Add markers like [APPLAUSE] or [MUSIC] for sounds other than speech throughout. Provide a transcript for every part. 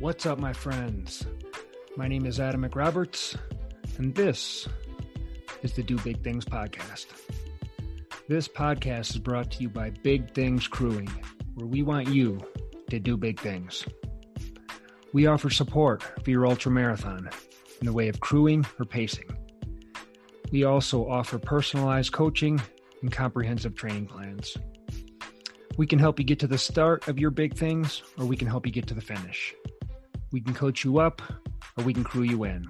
What's up, my friends? My name is Adam McRoberts, and this is the Do Big Things podcast. This podcast is brought to you by Big Things Crewing, where we want you to do big things. We offer support for your ultra marathon in the way of crewing or pacing. We also offer personalized coaching and comprehensive training plans. We can help you get to the start of your big things, or we can help you get to the finish. We can coach you up or we can crew you in.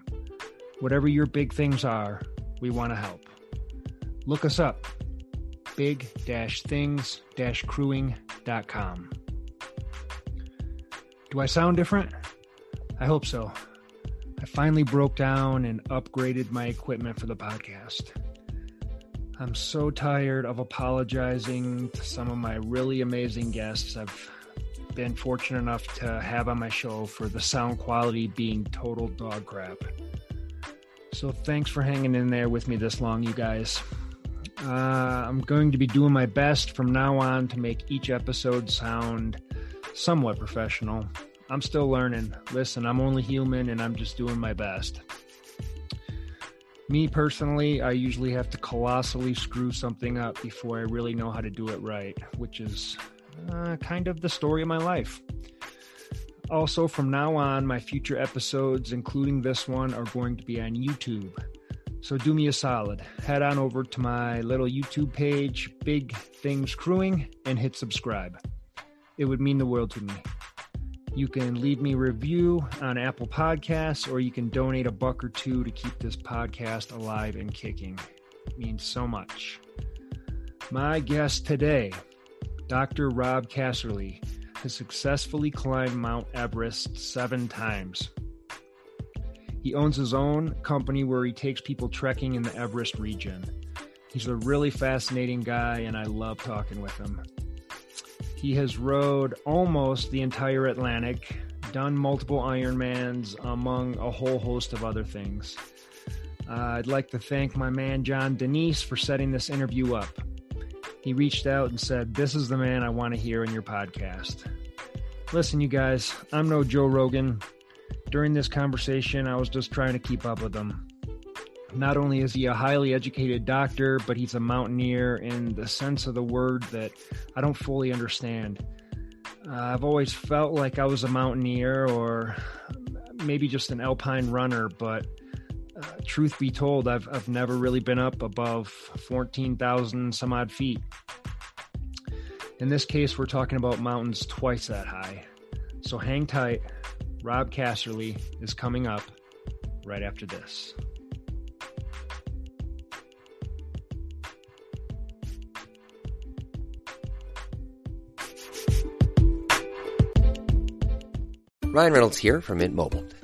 Whatever your big things are, we want to help. Look us up big things crewing.com. Do I sound different? I hope so. I finally broke down and upgraded my equipment for the podcast. I'm so tired of apologizing to some of my really amazing guests I've been fortunate enough to have on my show for the sound quality being total dog crap. So thanks for hanging in there with me this long, you guys. Uh, I'm going to be doing my best from now on to make each episode sound somewhat professional. I'm still learning. Listen, I'm only human and I'm just doing my best. Me personally, I usually have to colossally screw something up before I really know how to do it right, which is uh, kind of the story of my life. Also, from now on, my future episodes, including this one, are going to be on YouTube. So do me a solid. Head on over to my little YouTube page, Big Things Crewing, and hit subscribe. It would mean the world to me. You can leave me review on Apple Podcasts, or you can donate a buck or two to keep this podcast alive and kicking. It means so much. My guest today Dr. Rob Casserley has successfully climbed Mount Everest seven times. He owns his own company where he takes people trekking in the Everest region. He's a really fascinating guy, and I love talking with him. He has rode almost the entire Atlantic, done multiple Ironmans, among a whole host of other things. Uh, I'd like to thank my man John Denise for setting this interview up. He reached out and said, This is the man I want to hear in your podcast. Listen, you guys, I'm no Joe Rogan. During this conversation, I was just trying to keep up with him. Not only is he a highly educated doctor, but he's a mountaineer in the sense of the word that I don't fully understand. Uh, I've always felt like I was a mountaineer or maybe just an alpine runner, but truth be told, I've, I've never really been up above 14,000 some odd feet. In this case, we're talking about mountains twice that high. So hang tight. Rob Casserley is coming up right after this. Ryan Reynolds here from Mint Mobile.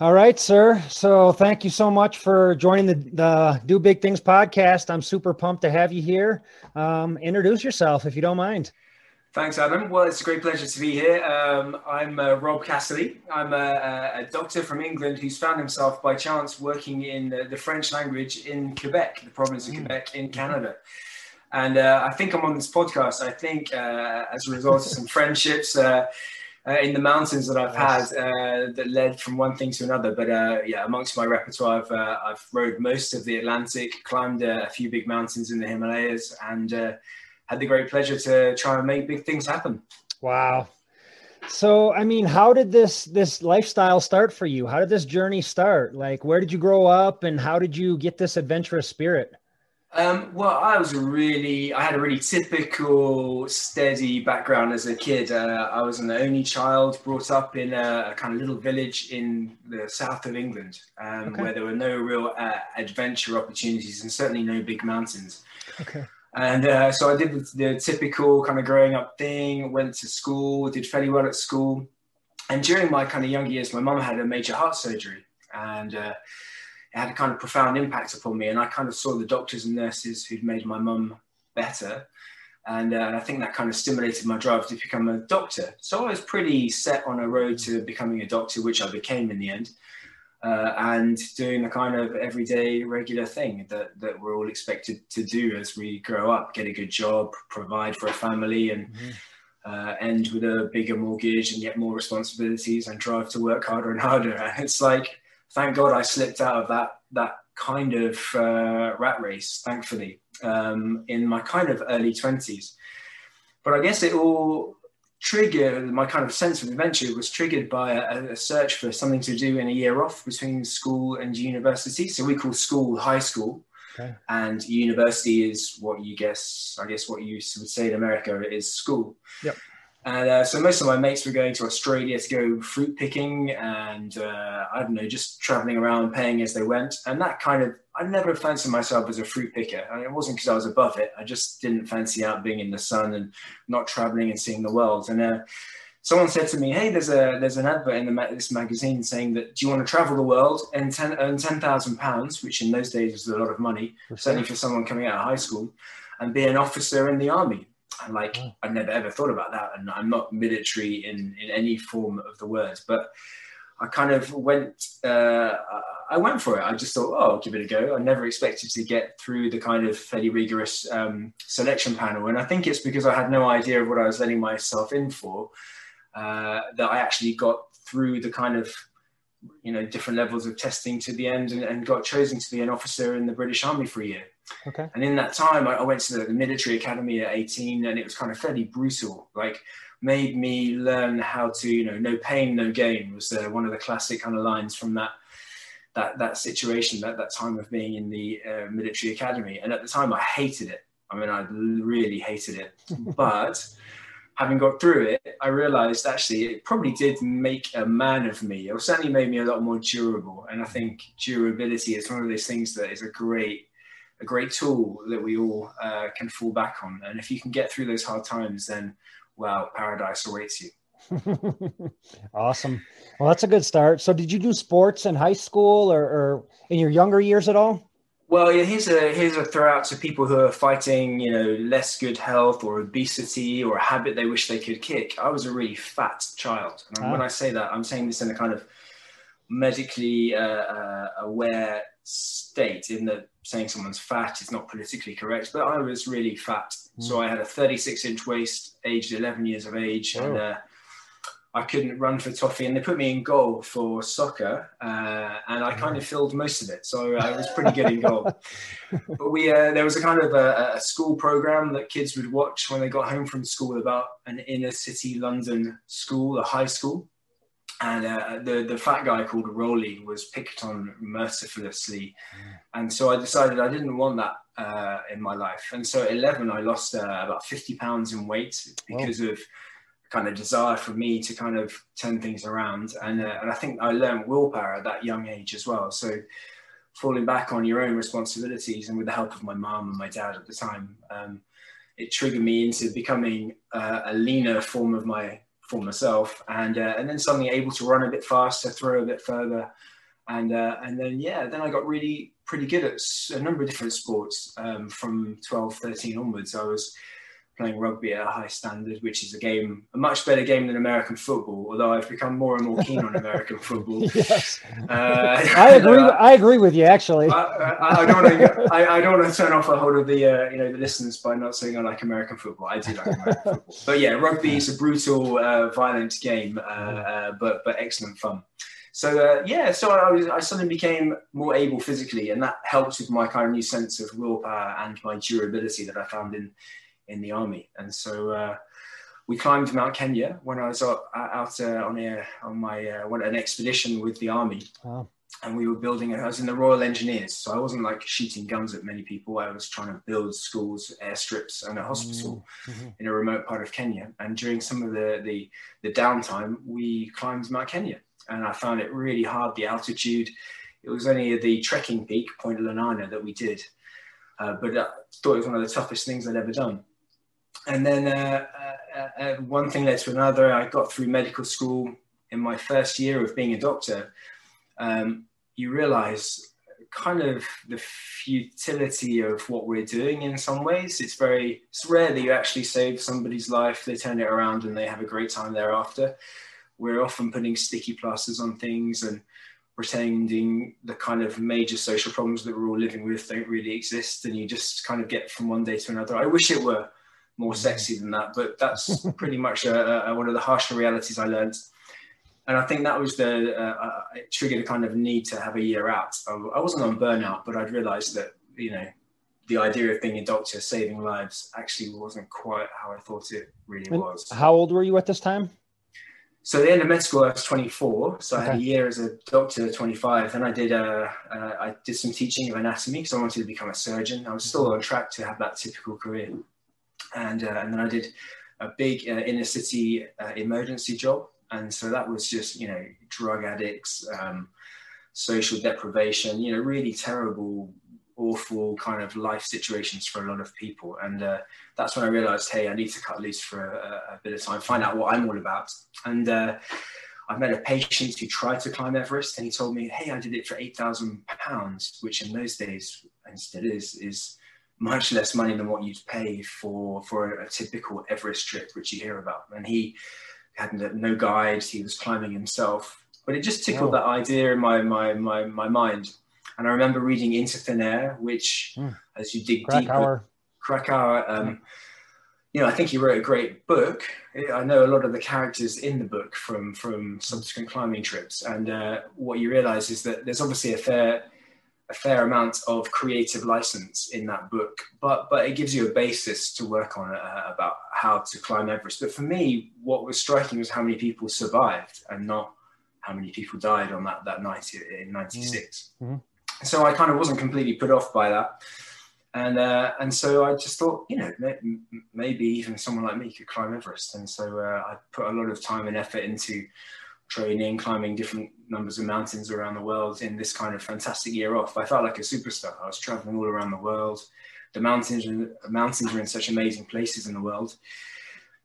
All right, sir. So thank you so much for joining the, the Do Big Things podcast. I'm super pumped to have you here. Um, introduce yourself if you don't mind. Thanks, Adam. Well, it's a great pleasure to be here. Um, I'm uh, Rob Casserley. I'm a, a, doctor from England who's found himself by chance working in uh, the French language in Quebec, the province of mm. Quebec in Canada. And uh, I think I'm on this podcast, I think, uh, as a result of some friendships uh, uh, in the mountains that I've had that led from one thing to another. But yeah, amongst my repertoire, I've, I've rode most of the Atlantic, climbed a few big mountains in the Himalayas, and had the great pleasure to try and make big things happen. Wow. So, I mean, how did this this lifestyle start for you? How did this journey start? Like, where did you grow up, and how did you get this adventurous spirit? Um, well, I was a really, I had a really typical, steady background as a kid. Uh, I was an only child, brought up in a, a, kind of little village in the south of England, um, okay. where there were no real uh, adventure opportunities and certainly no big mountains. Okay. And uh, so I did the, the, typical kind of growing up thing, went to school, did fairly well at school. And during my kind of younger years, my mum had a major heart surgery and uh, it had a kind of profound impact upon me. And I kind of saw the doctors and nurses who'd made my mum better. And, uh, and I think that kind of stimulated my drive to become a doctor. So I was pretty set on a road to becoming a doctor, which I became in the end uh, and doing the kind of everyday regular thing that, that we're all expected to do as we grow up get a good job provide for a family and mm-hmm. uh, end with a bigger mortgage and get more responsibilities and drive to work harder and harder and [LAUGHS] it's like thank god i slipped out of that that kind of uh, rat race thankfully um, in my kind of early 20s but i guess it all triggered my kind of sense of adventure was triggered by a, a, search for something to do in a year off between school and university. So we call school high school, okay. and university is what you guess. I guess what you would say in America is school. Yep. And uh, so most of my mates were going to Australia to go fruit picking and uh, I don't know, just traveling around, paying as they went. And that kind of, I never fancied myself as a fruit picker. I mean, it wasn't because I was above it. I just didn't fancy out being in the sun and not traveling and seeing the world. And uh, someone said to me, "Hey, there's a there's an advert in the, this magazine saying that do you want to travel the world and ten, earn ten thousand pounds, which in those days was a lot of money, certainly for someone coming out of high school, and be an officer in the army." And like, oh. I never ever thought about that. And I'm not military in, in any form of the words, but I kind of went, uh, I went for it. I just thought, oh, I'll give it a go. I never expected to get through the kind of fairly rigorous um, selection panel. And I think it's because I had no idea of what I was letting myself in for uh, that I actually got through the kind of you know different levels of testing to the end and, and got chosen to be an officer in the British Army for a year. Okay. And in that time, I, I went to the, the, military academy at 18, and it was kind of fairly brutal. Like, made me learn how to, you know, no pain, no gain was uh, one of the classic kind of lines from that that that situation, that that time of being in the uh, military academy. And at the time, I hated it. I mean, I really hated it. [LAUGHS] but having got through it, I realized actually it probably did make a man of me. It certainly made me a lot more durable. And I think durability is one of those things that is a great a great tool that we all uh, can fall back on. And if you can get through those hard times, then well, paradise awaits you. [LAUGHS] awesome. Well, that's a good start. So, did you do sports in high school or, or in your younger years at all? Well, yeah, here's a here's a throw out to people who are fighting, you know, less good health or obesity or a habit they wish they could kick. I was a really fat child, and ah. when I say that, I'm saying this in a kind of medically uh, uh, aware state in that saying someone's fat is not politically correct, but I was really fat. Mm. So I had a 36 inch waist, aged 11 years of age, oh. and uh, I couldn't run for toffee. And they put me in goal for soccer, uh, and I kind of filled most of it. So I was pretty good in goal. [LAUGHS] but we uh, there was a kind of a, a, school program that kids would watch when they got home from school about an inner city London school, a high school and uh, the the fat guy called Rolly was picked on mercilessly, mm. and so I decided I didn't want that uh, in my life. And so at 11, I lost uh, about 50 pounds in weight because of kind of desire for me to kind of turn things around. And uh, and I think I learned willpower at that young age as well. So falling back on your own responsibilities and with the help of my mom and my dad at the time. Um, it triggered me into becoming uh, a leaner form of my for myself, and uh, and then suddenly able to run a bit faster, throw a bit further, and uh, and then yeah, then I got really pretty good at a number of different sports um, from 12, 13 onwards. I was playing rugby at a high standard, which is a game, a much better game than American football. Although I've become more and more keen on American [LAUGHS] football. yes, uh, I [LAUGHS] agree. Uh, I agree with you. Actually, I, I, I don't want to. I, I, don't want to turn off a hold of the uh, you know the listeners by not saying I like American football. I do like American [LAUGHS] football, but yeah, rugby is a brutal, uh, violent game, uh, uh, but but excellent fun. So uh, yeah, so I, was, I suddenly became more able physically, and that helped with my kind of new sense of willpower and my durability that I found in in the army. And so uh, we climbed Mount Kenya when I was out, out uh, on a on my uh, an expedition with the army. Wow. And we were building. I was in the Royal Engineers, so I wasn't like shooting guns at many people. I was trying to build schools, airstrips, and a hospital mm-hmm. in a remote part of Kenya. And during some of the, the the downtime, we climbed Mount Kenya, and I found it really hard. The altitude. It was only the trekking peak, Point Lenana, that we did, uh, but I thought it was one of the toughest things I'd ever done. And then uh, uh, uh, one thing led to another. I got through medical school in my first year of being a doctor. Um, you realize kind of the futility of what we're doing in some ways. It's very, it's rare that you actually save somebody's life, they turn it around and they have a great time thereafter. We're often putting sticky plasters on things and pretending the kind of major social problems that we're all living with don't really exist. And you just kind of get from one day to another. I wish it were more sexy than that, but that's [LAUGHS] pretty much a, a, one of the harsher realities I learned and I think that was the uh, uh, it triggered a kind of need to have a year out. I, I wasn't on burnout, but I'd realised that you know the idea of being a doctor saving lives actually wasn't quite how I thought it really and was. How old were you at this time? So at the end of med school, I was 24. So okay. I had a year as a doctor, 25. Then I did uh, uh, I did some teaching of anatomy because I wanted to become a surgeon. I was still on track to have that typical career, and uh, and then I did a big uh, inner city uh, emergency job. And so that was just you know drug addicts um, social deprivation you know really terrible awful kind of life situations for a lot of people. And uh, that's when i realized hey i need to cut loose for a, a bit of time find out what i'm all about. And uh, i met a patient who tried to climb everest and he told me hey i did it for 8000 pounds which in those days and still is is much less money than what you'd pay for for a, typical everest trip which you hear about and he had no guides. He was climbing himself, but it just tickled oh. that idea in my, my my my mind. And I remember reading Into Thin Air, which, mm. as you dig Krakauer. deeper, Krakauer. Um, you know, I think he wrote a great book. I know a lot of the characters in the book from from subsequent climbing trips, and uh, what you realise is that there's obviously a fair a fair amount of creative license in that book, but but it gives you a basis to work on uh, about how to climb Everest. But for me, what was striking was how many people survived and not how many people died on that that night in '96. Mm-hmm. So I kind of wasn't completely put off by that, and uh, and so I just thought, you know, maybe even someone like me could climb Everest. And so uh, I put a lot of time and effort into training, climbing different numbers of mountains around the world in this kind of fantastic year off. I felt like a superstar. I was traveling all around the world. The mountains, mountains are in such amazing places in the world.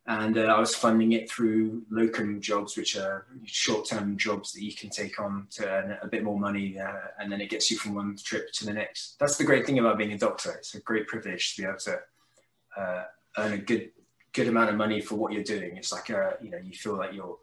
And uh, I was funding it through locum jobs, which are short-term jobs that you can take on to earn a bit more money, uh, and then it gets you from one trip to the next. That's the great thing about being a doctor. It's a great privilege to be able to uh, earn a good, good amount of money for what you're doing. It's like a, you know, you feel like you're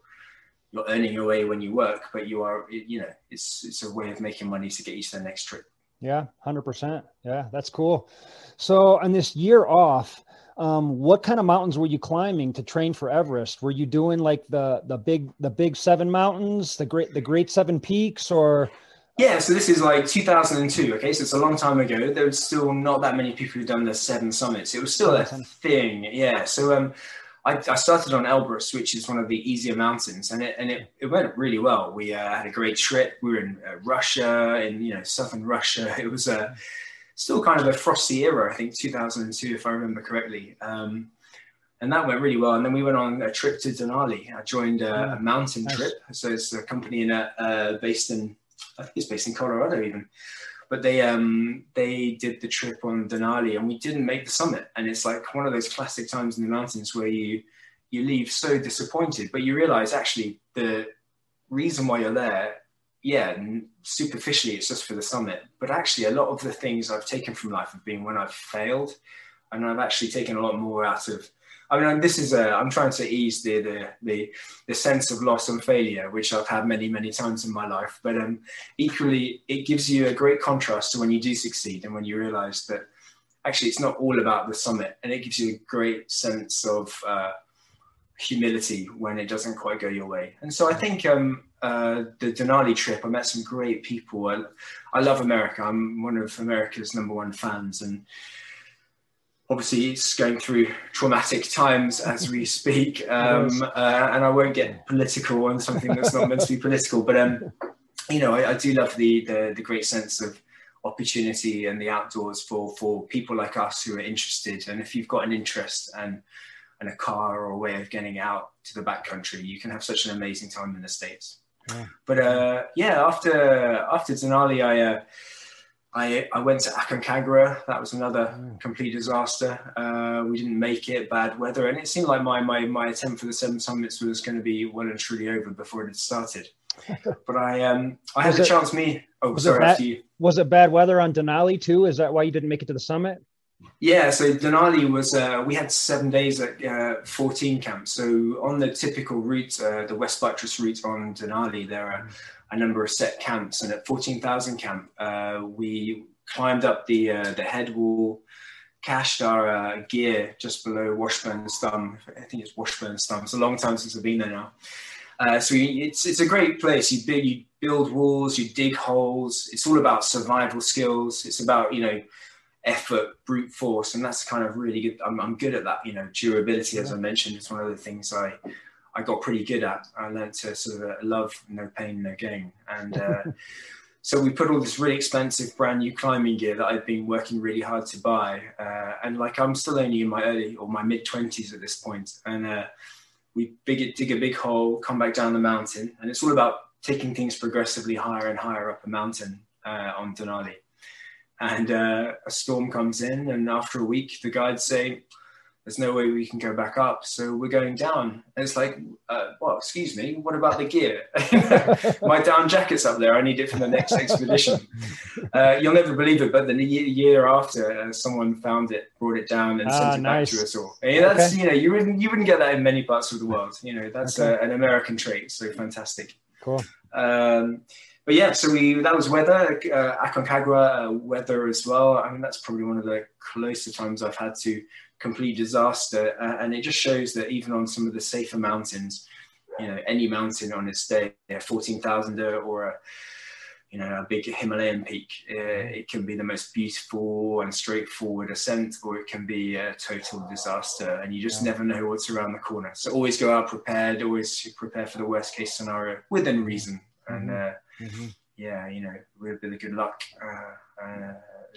you're earning your way when you work, but you are, you know, it's it's a way of making money to get you to the next trip. Yeah, hundred percent. Yeah, that's cool. So, on this year off, um, what kind of mountains were you climbing to train for Everest? Were you doing like the the big the big seven mountains, the great the great seven peaks, or? Yeah, so this is like 2002. Okay, so it's a long time ago. There was still not that many people who'd done the seven summits. It was still a thing. Yeah. So um, I, I, started on Elbrus, which is one of the easier mountains, and it and it, it went really well. We uh, had a great trip. We were in uh, Russia, in you know southern [LAUGHS] Russia. It was a uh, still kind of a frosty era, I think 2002, if I remember correctly. Um, and that went really well. And then we went on a trip to Denali. I joined a, a mountain nice. trip, so it's a company in a, uh, based in I think it's based in Colorado even but they um they did the trip on Denali and we didn't make the summit. And it's like one of those classic times in the mountains where you you leave so disappointed but you realize actually the reason why you're there yeah superficially it's just for the summit but actually a lot of the things I've taken from life have been when I've failed. And I've actually taken a lot more out of I mean, this is I'm trying to ease the, the, the, the, sense of loss and failure, which I've had many, many times in my life. But um, equally, it gives you a great contrast to when you do succeed and when you realize that actually it's not all about the summit. And it gives you a great sense of uh, humility when it doesn't quite go your way. And so I think um, uh, the Denali trip, I met some great people. I, I love America. I'm one of America's number one fans. And obviously it's going through traumatic times as we [LAUGHS] speak um, uh, and i won't get political on something that's not meant to be political but um, you know I, I, do love the, the, the great sense of opportunity and the outdoors for for people like us who are interested. And if you've got an interest and and a car or a way of getting out to the backcountry you can have such an amazing time in the states. Yeah. but uh, yeah after after denali i uh, I, I went to Aconcagua. That was another mm. complete disaster. Uh, we didn't make it, bad weather, and it seemed like my, my, my attempt for the seven summits was going to be well and truly over before it had started. [LAUGHS] but I um I had a chance. Me, oh sorry, bad, Was it bad weather on Denali too? Is that why you didn't make it to the summit? Yeah, so Denali was uh, we had seven days at uh, 14 camps. So on the typical route, uh, the West Buttress route on Denali, there are a number of set camps, and at 14,000 camp, uh, we climbed up the uh, the head wall, cached our uh, gear just below Washburn's Thumb. I think it's Washburn's Thumb. It's a long time since I've been there now. So it's it's a great place. You build, you build walls, you dig holes. It's all about survival skills. It's about you know effort, brute force, and that's kind of really good. I'm, I'm good at that. You know, durability, as I mentioned, is one of the things I I got pretty good at. I learned to sort of uh, love no pain, no gain, and. Uh, [LAUGHS] so we put all this really expensive brand new climbing gear that I've been working really hard to buy, uh, and like I'm still only in my early or my mid twenties at this point, and uh, we big, dig a big hole, come back down the mountain, and it's all about taking things progressively higher and higher up a mountain uh, on Denali. And uh, a storm comes in, and after a week, the guides say, there's no way we can go back up, so we're going down. And it's like, uh, well, excuse me, what about the gear? [LAUGHS] My down jacket's up there. I need it for the next expedition. [LAUGHS] Uh, you'll never believe it, but the year after, uh, someone found it, brought it down, and sent ah, it nice. back to us all. And that's okay. you know, you wouldn't you wouldn't get that in many parts of the world. You know, that's okay. Uh, an American trait. So fantastic. Cool. Um, but yeah, so we that was weather, uh, Aconcagua uh, weather as well. I mean, that's probably one of the closer times I've had to complete disaster. Uh, and it just shows that even on some of the safer mountains, you know, any mountain on its day, a 14,000 or a, you know, a big Himalayan peak, uh, it can be the most beautiful and straightforward ascent, or it can be a total disaster. And you just yeah. never know what's around the corner. So always go out prepared, always prepare for the worst case scenario within reason. And mm-hmm. uh, mm-hmm. yeah, you know, with a bit of good luck. Uh, uh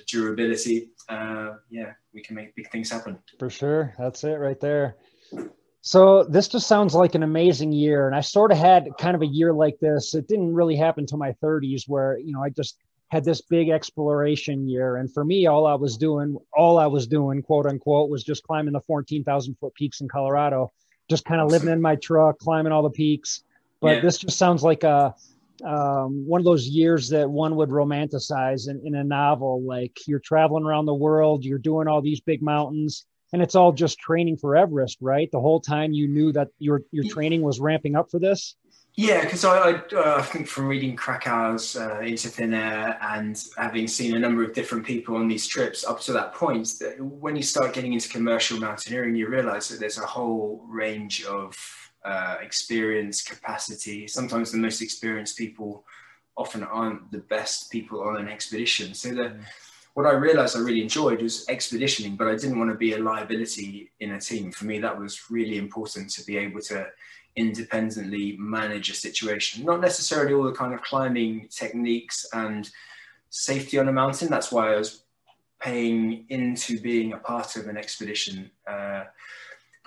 durability, uh, yeah, we can make big things happen. For sure. That's it right there. So this just sounds like an amazing year. And I sort of had kind of a year like this. It didn't really happen to my 30s where, you know, I just had this big exploration year. And for me, all I was doing, all I was doing, quote unquote, was just climbing the 14,000 foot peaks in Colorado, just kind of living in my truck, climbing all the peaks. But yeah. this just sounds like a, um, one of those years that one would romanticize in, in a novel. Like you're traveling around the world, you're doing all these big mountains, and it's all just training for Everest, right? The whole time you knew that your your training was ramping up for this. Yeah, because I, I, uh, I, think from reading Krakauer's uh, Into Thin Air and having seen a number of different people on these trips up to that point, that when you start getting into commercial mountaineering, you realize that there's a whole range of uh, experience, capacity. Sometimes the most experienced people often aren't the best people on an expedition. So the, mm. what I realized I really enjoyed was expeditioning, but I didn't want to be a liability in a team. For me, that was really important to be able to independently manage a situation. Not necessarily all the kind of climbing techniques and safety on a mountain. That's why I was paying into being a part of an expedition. Uh,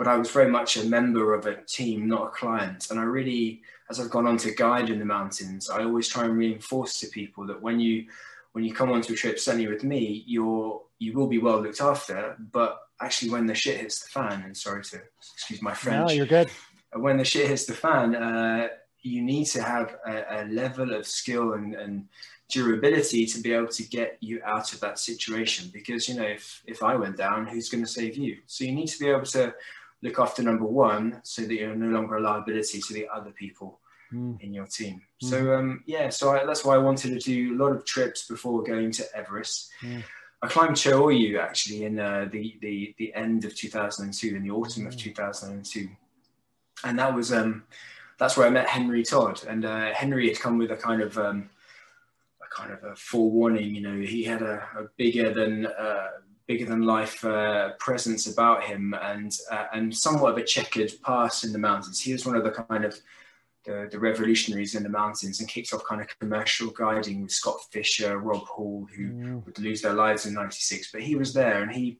but I was very much a member of a team, not a client. And I really, as I've gone on to guide in the mountains, I always try and reinforce to people that when you when you come onto a trip, certainly with me, you're you will be well looked after. But actually, when the shit hits the fan, and sorry to excuse my French, no, you're good. When the shit hits the fan, uh, you need to have a, a level of skill and, and durability to be able to get you out of that situation because you know if if i went down who's going to save you so you need to be able to look after number one so that you're no longer a liability to the other people mm. in your team. Mm. So um, yeah, so I, that's why I wanted to do a lot of trips before going to Everest. Mm. I climbed Cho Oyu actually in uh, the, the the end of 2002, in the autumn of hmm. 2002, and that was um, that's where I met Henry Todd. And uh, Henry had come with a kind of um, a kind of a forewarning. You know, he had a, a bigger than uh, bigger than life uh, presence about him and uh, and somewhat of a checkered past in the mountains. He was one of the kind of the, the, revolutionaries in the mountains and kicked off kind of commercial guiding with Scott Fischer, Rob Hall, who mm. would lose their lives in '96. But he was there and he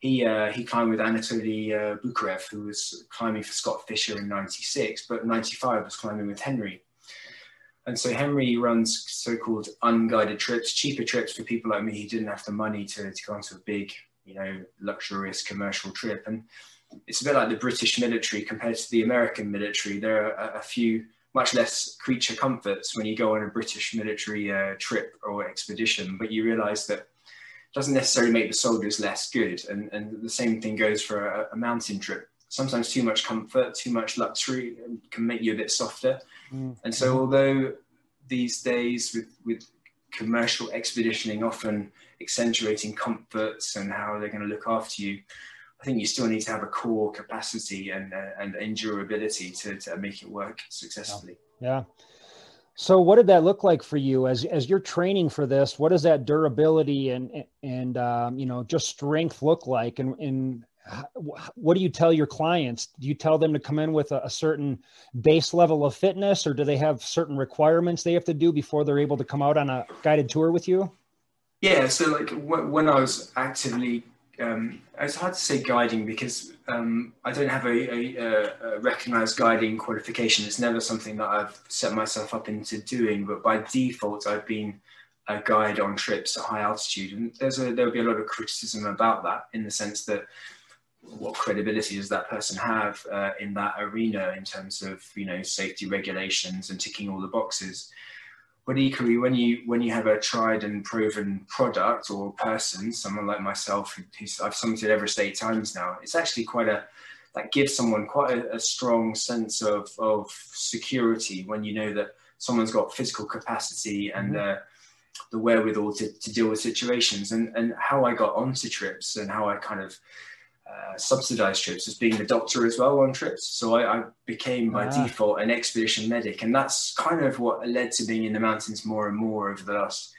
he uh, he climbed with Anatoly uh, Boukreev, who was climbing for Scott Fischer in '96, but '95 was climbing with Henry. And so Henry runs so-called unguided trips, cheaper trips for people like me who didn't have the money to, to go on to a big, you know, luxurious commercial trip. And it's a bit like the British military compared to the American military. There are a, few much less creature comforts when you go on a British military uh, trip or expedition, but you realize that doesn't necessarily make the soldiers less good. And, and the same thing goes for a, a mountain trip. Sometimes too much comfort, too much luxury can make you a bit softer. Mm. And so, although these days with, with commercial expeditioning often accentuating comforts and how they're going to look after you, I think you still need to have a core capacity and uh, and endurability to, to make it work successfully. Yeah. So what did that look like for you as as you're training for this? What does that durability and and um, you know just strength look like? And and what do you tell your clients? Do you tell them to come in with a, a certain base level of fitness, or do they have certain requirements they have to do before they're able to come out on a guided tour with you? Yeah. So like when I was actively um, it's hard to say guiding because um, I don't have a, a, a, recognized guiding qualification. It's never something that I've set myself up into doing, but by default, I've been a guide on trips at high altitude. And there's a, there'll be a lot of criticism about that in the sense that what credibility does that person have uh, in that arena in terms of, you know, safety regulations and ticking all the boxes? But equally, when you when you have a tried and proven product or person, someone like myself, who's I've summited Everest eight times now, it's actually quite a that gives someone quite a, a strong sense of of security when you know that someone's got physical capacity and mm-hmm. uh, the wherewithal to, to deal with situations. And and how I got onto trips and how I kind of uh, subsidized trips as being the doctor as well on trips. So I, I became by ah. default an expedition medic. And that's kind of what led to being in the mountains more and more over the last,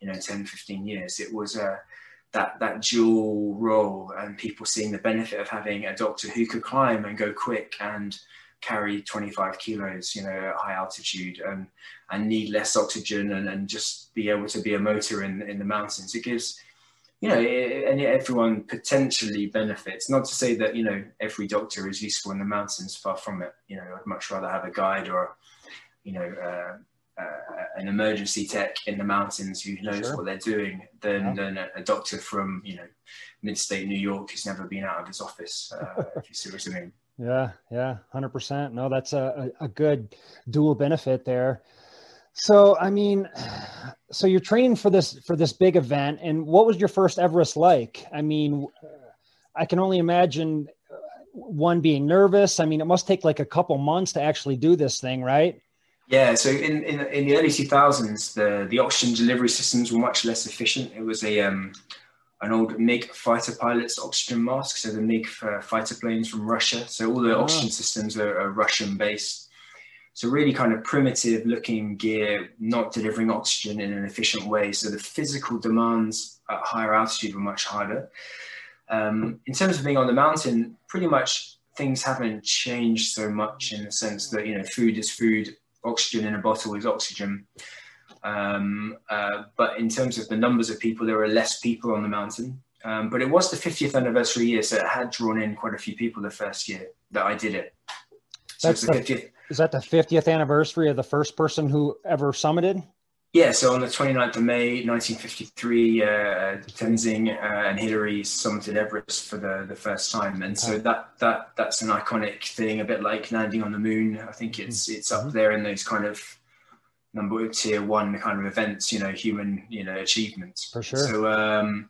you know, 10, 15 years. It was uh, that, that dual role and people seeing the benefit of having a doctor who could climb and go quick and carry 25 kilos, you know, at high altitude and, and need less oxygen and, and just be able to be a motor in, in the mountains. It gives, you know, and everyone potentially benefits. Not to say that you know every doctor is useful in the mountains. Far from it. You know, I'd much rather have a guide or, you know, uh, uh, an emergency tech in the mountains who knows sure. what they're doing than, yeah. than a, a, doctor from you know mid-state New York who's never been out of his office. Uh, [LAUGHS] if you see what I mean. Yeah, yeah, hundred percent. No, that's a, a good dual benefit there. So, I mean, [SIGHS] so you're training for this for this big event, and what was your first Everest like? I mean, I can only imagine uh, one being nervous. I mean, it must take like a couple months to actually do this thing, right? Yeah. So in in, in the early 2000s, the the oxygen delivery systems were much less efficient. It was a um, an old MiG fighter pilot's oxygen mask. So the MiG fighter planes from Russia. So all the oh. oxygen systems are, are Russian based. So really kind of primitive looking gear, not delivering oxygen in an efficient way. So the physical demands at higher altitude were much harder. Um, in terms of being on the mountain, pretty much things haven't changed so much in the sense that, you know, food is food, oxygen in a bottle is oxygen. Um, uh, but in terms of the numbers of people, there are less people on the mountain. Um, but it was the 50th anniversary year, so it had drawn in quite a few people the first year that I did it. So That's the 50th. Is that the 50th anniversary of the first person who ever summited? Yeah, so on the 29th of May, 1953, uh, Tenzing uh, and Hillary summited Everest for the, the first time, and so that that that's an iconic thing, a bit like landing on the moon. I think it's mm-hmm. it's up there in those kind of number tier one kind of events, you know, human you know achievements. For sure. So um,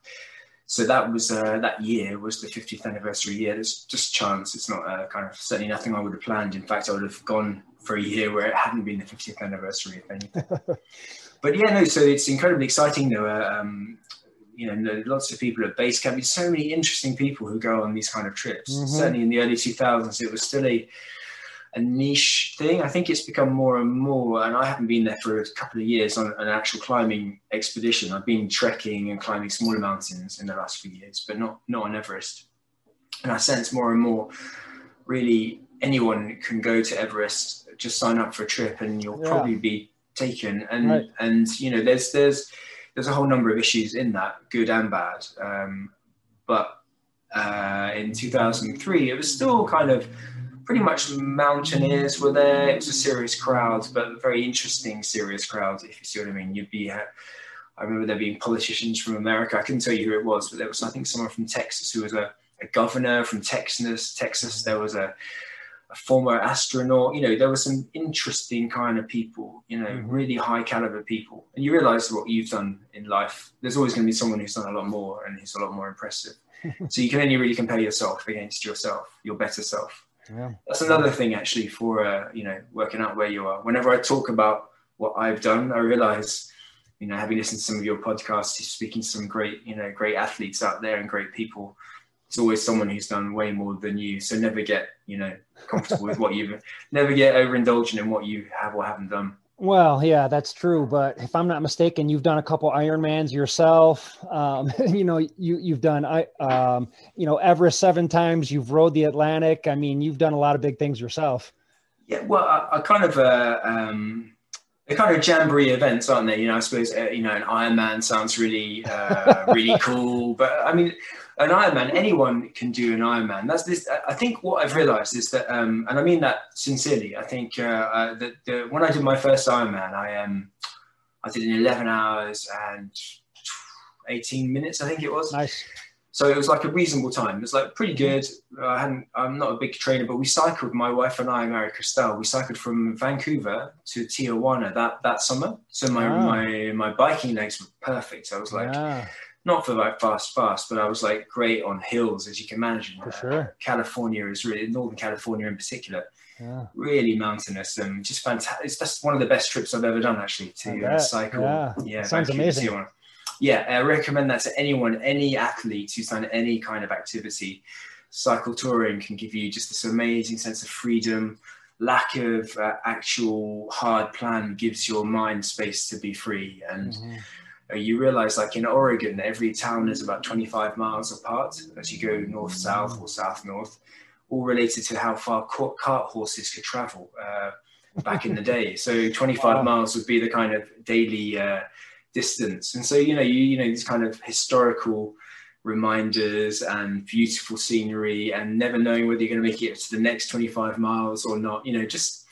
so that was uh, that year was the 50th anniversary year. It's just chance. It's not uh, kind of certainly nothing I would have planned. In fact, I would have gone for a year where it hadn't been the 50th anniversary, if anything. [LAUGHS] but yeah, no. So it's incredibly exciting. There were um, you know lots of people at base camp. There's so many interesting people who go on these kind of trips. Mm-hmm. Certainly in the early 2000s, it was still a a niche thing. I think it's become more and more, and I haven't been there for a couple of years on an actual climbing expedition. I've been trekking and climbing smaller mountains in the last few years, but not not on Everest. And I sense more and more, really, anyone can go to Everest. Just sign up for a trip, and you'll yeah. probably be taken. And right. and you know, there's there's there's a whole number of issues in that, good and bad. Um, but uh, in 2003, it was still kind of pretty much mountaineers were there. It was a serious crowd, but very interesting, serious crowd. If you see what I mean, you'd be. Uh, I remember there being politicians from America. I couldn't tell you who it was, but there was I think someone from Texas who was a, a governor from Texas. Texas. There was a, a, former astronaut. You know, there were some interesting kind of people. You know, mm-hmm. really high caliber people. And you realise what you've done in life. There's always going to be someone who's done a lot more and who's a lot more impressive. [LAUGHS] so you can only really compare yourself against yourself, your better self. Yeah. That's another thing actually for uh, you know working out where you are. Whenever I talk about what I've done, I realize you know having listened to some of your podcasts, you're speaking to some great you know great athletes out there and great people. It's always someone who's done way more than you. So never get you know comfortable with what you've [LAUGHS] never get overindulgent in what you have or haven't done. Well, yeah, that's true. But if I'm not mistaken, you've done a couple Ironmans yourself. Um, [LAUGHS] you know, you you've done I um, you know Everest seven times. You've rode the Atlantic. I mean, you've done a lot of big things yourself. Yeah, well, I, I kind of uh, um, they're kind of jamboree events, aren't they? You know, I suppose uh, you know an Ironman sounds really uh, really cool, but I mean, an Ironman, anyone can do an Ironman. That's this. I think what I've realised is that, um, and I mean that sincerely. I think uh, uh, that the, when I did my first Ironman, I um, I did in eleven hours and eighteen minutes. I think it was. Nice. So it was like a reasonable time. It was like pretty good. I hadn't. I'm not a big trainer, but we cycled. My wife and I, Mary Christelle, we cycled from Vancouver to Tijuana that that summer. So my oh. my my biking legs were perfect. I was like. Yeah not for like fast, fast, but I was like great on hills, as you can imagine. For sure. California is really, Northern California in particular, yeah. really mountainous and just fantastic. It's just one of the best trips I've ever done, actually, to uh, cycle. Yeah, yeah sounds amazing. Yeah, I recommend that to anyone, any athlete who's done any kind of activity. Cycle touring can give you just this amazing sense of freedom. Lack of uh, actual hard plan gives your mind space to be free and. Mm-hmm you realize like in Oregon, every town is about 25 miles apart as you go north south or south north, all related to how far cart horses could travel uh, back in the day. [LAUGHS] So 25 wow. miles would be the kind of daily uh, distance. And so, you know, you, you know, these kind of historical reminders and beautiful scenery and never knowing whether you're going to make it to the next 25 miles or not, you know, just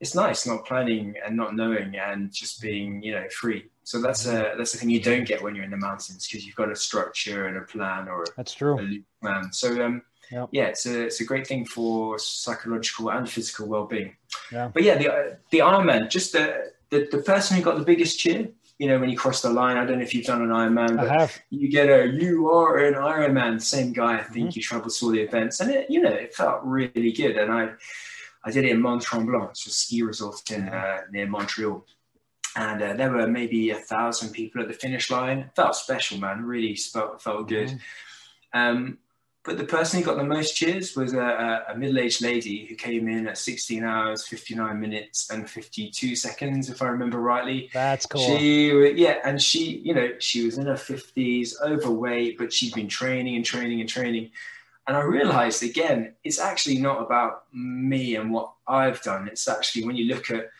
it's nice not planning and not knowing and just being, you know, free. So that's a that's the thing you don't get when you're in the mountains because you've got a structure and a plan or that's true a plan. So um, yep. yeah, it's a it's a great thing for psychological and physical well being. Yeah. But yeah, the the Ironman, just the, the the person who got the biggest cheer. You know, when you cross the line, I don't know if you've done an Ironman, but you get a "you are an Ironman." Same guy, I think mm-hmm. you traveled through the events, and it you know it felt really good. And I I did it in Mont Tremblant, it's a ski resort in uh, near Montreal and uh, there were maybe a thousand people at the finish line. Felt special, man. Really felt felt good. Mm-hmm. Um, but the person who got the most cheers was a, a, middle-aged lady who came in at 16 hours, 59 minutes, and 52 seconds, if I remember rightly. That's cool. She, yeah, and she, you know, she was in her 50s, overweight, but she'd been training and training and training. And I realized again, it's actually not about me and what I've done. It's actually when you look at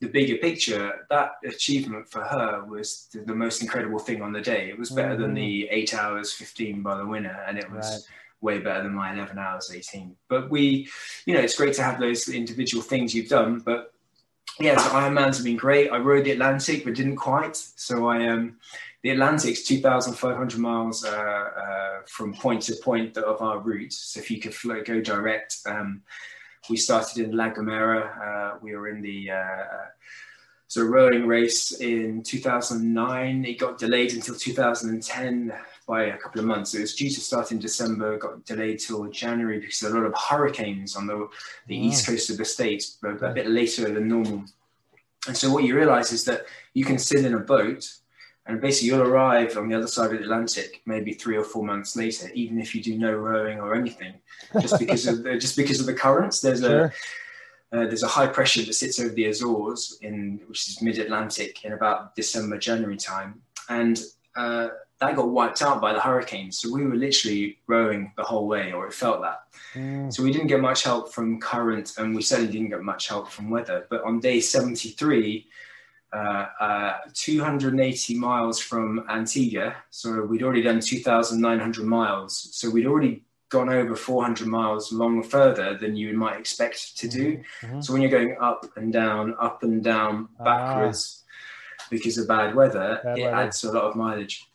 the bigger picture, that achievement for her was the, the, most incredible thing on the day. It was better mm-hmm. than the eight hours 15 by the winner, and it was right. way better than my 11 hours 18. But we, you know, it's great to have those individual things you've done. But yeah, so Ironmans have been great. I rode the Atlantic, but didn't quite. So I, um, the Atlantic's 2,500 miles uh, uh, from point to point of our route. So if you could flow, go direct, um, we started in La Gomera. Uh, we were in the uh, so rowing race in 2009. It got delayed until 2010 by a couple of months. it was due to start in December, got delayed till January because of a lot of hurricanes on the, the wow. east coast of the states, but a bit later than normal. And so what you realize is that you can sit in a boat and basically you'll arrive on the other side of the Atlantic maybe three or four months later, even if you do no rowing or anything, just because of the, just because of the currents. There's sure. a uh, there's a high pressure that sits over the Azores in which is mid-Atlantic in about December January time, and uh, that got wiped out by the hurricanes. So we were literally rowing the whole way, or it felt that. Mm. So we didn't get much help from current, and we certainly didn't get much help from weather. But on day 73 uh, uh, Uh, uh, 280 miles from Antigua. So we'd already done 2,900 miles. So we'd already gone over 400 miles long further than you might expect to do. Mhm. So when you're going up and down, up and down, ah. backwards because of bad weather, Bad it weather. adds a lot of mileage.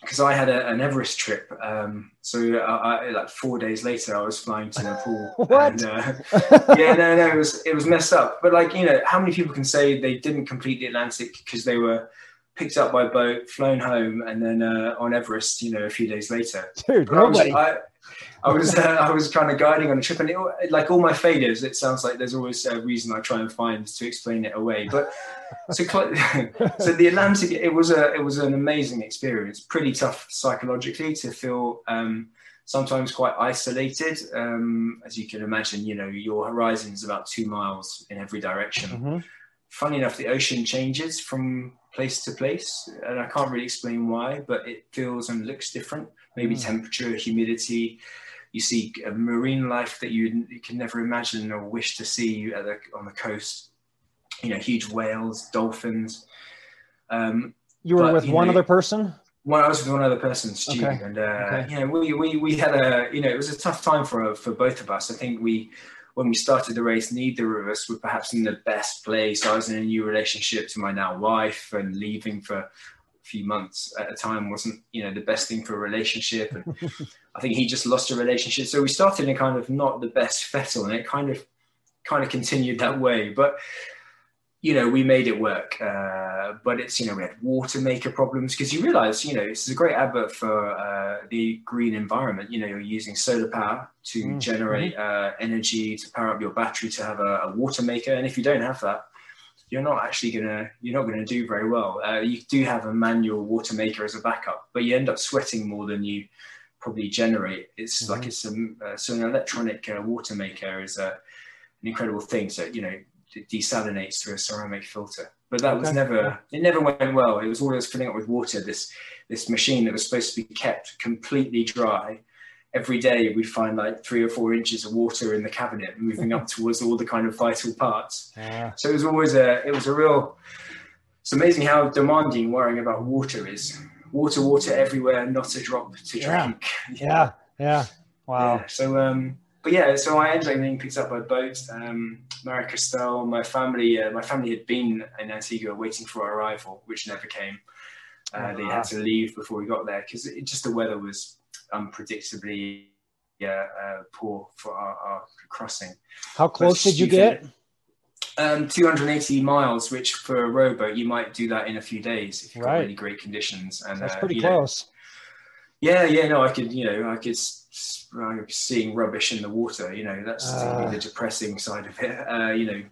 Because I had a, an Everest trip, um, so I, I, like four days later, I was flying to Nepal. [LAUGHS] What? And, uh, yeah, no, no, it was it was messed up. But like you know, how many people can say they didn't complete the Atlantic because they were picked up by boat, flown home, and then uh, on Everest, you know, a few days later. Dude, But I was. I, I was, uh, I was kind of guiding on a trip, and it, like all my failures, it sounds like there's always a reason I try and find to explain it away. But so, [LAUGHS] so the Atlantic, it was a, it was an amazing experience. Pretty tough psychologically to feel um, sometimes quite isolated, um, as you can imagine. You know, your horizon is about two miles in every direction Mhm. funny enough, the ocean changes from place to place, and I can't really explain why, but it feels and looks different. Maybe Mm. temperature, humidity. You see marine life that you, you can never imagine or wish to see at the, on the coast. You know, huge whales, dolphins. Um, You were but, with you one know, other person? when I was with one other person, Stu, Okay. and uh, Okay. you know, we, we we had a you know it was a tough time for for both of us. I think we when we started the race, neither of us were perhaps in the best place. I was in a new relationship to my now wife, and leaving for a few months at a time wasn't you know the best thing for a relationship. And [LAUGHS] I think he just lost a relationship, so we started in kind of not the best fettle, and it kind of kind of continued that way, but you know, we made it work. Uh, but it's, you know, we had water maker problems because you realize, you know, this is a great advert for uh, the green environment. You know, you're using solar power to Mm, generate uh, energy to power up your battery to have a, a water maker. And if you don't have that, you're not actually gonna you're not gonna do very well. Uh, you do have a manual water maker as a backup, but you end up sweating more than you probably generate. It's like it's a uh, so an electronic uh, water maker is a, an incredible thing. So you know it desalinates through a ceramic filter. But that was Okay. never it never went well. It was always filling up with water. This this machine that was supposed to be kept completely dry. Every day we'd find like three or four inches of water in the cabinet moving up [LAUGHS] towards all the kind of vital parts. Yeah. So it was always a it was a real it's amazing how demanding worrying about water is. Water, water everywhere, not a drop to Yeah. drink. Yeah. Yeah. Wow. Yeah, So um but yeah, so I ended up getting picked up by boat. Um Cristel, my family uh, my family had been in Antigua waiting for our arrival, which never came. Uh, they had to leave before we got there because it, just the weather was unpredictably yeah, uh, poor for our, our crossing. How close did you get? Um, 280 miles, which for a rowboat you might do that in a few days if you've got really great conditions. And That's uh, pretty you know, close. yeah, yeah, no, I could, you know, I could s- s- I was seeing rubbish in the water. You know, that's Ah. the depressing side of it. [LAUGHS] Uh, you know,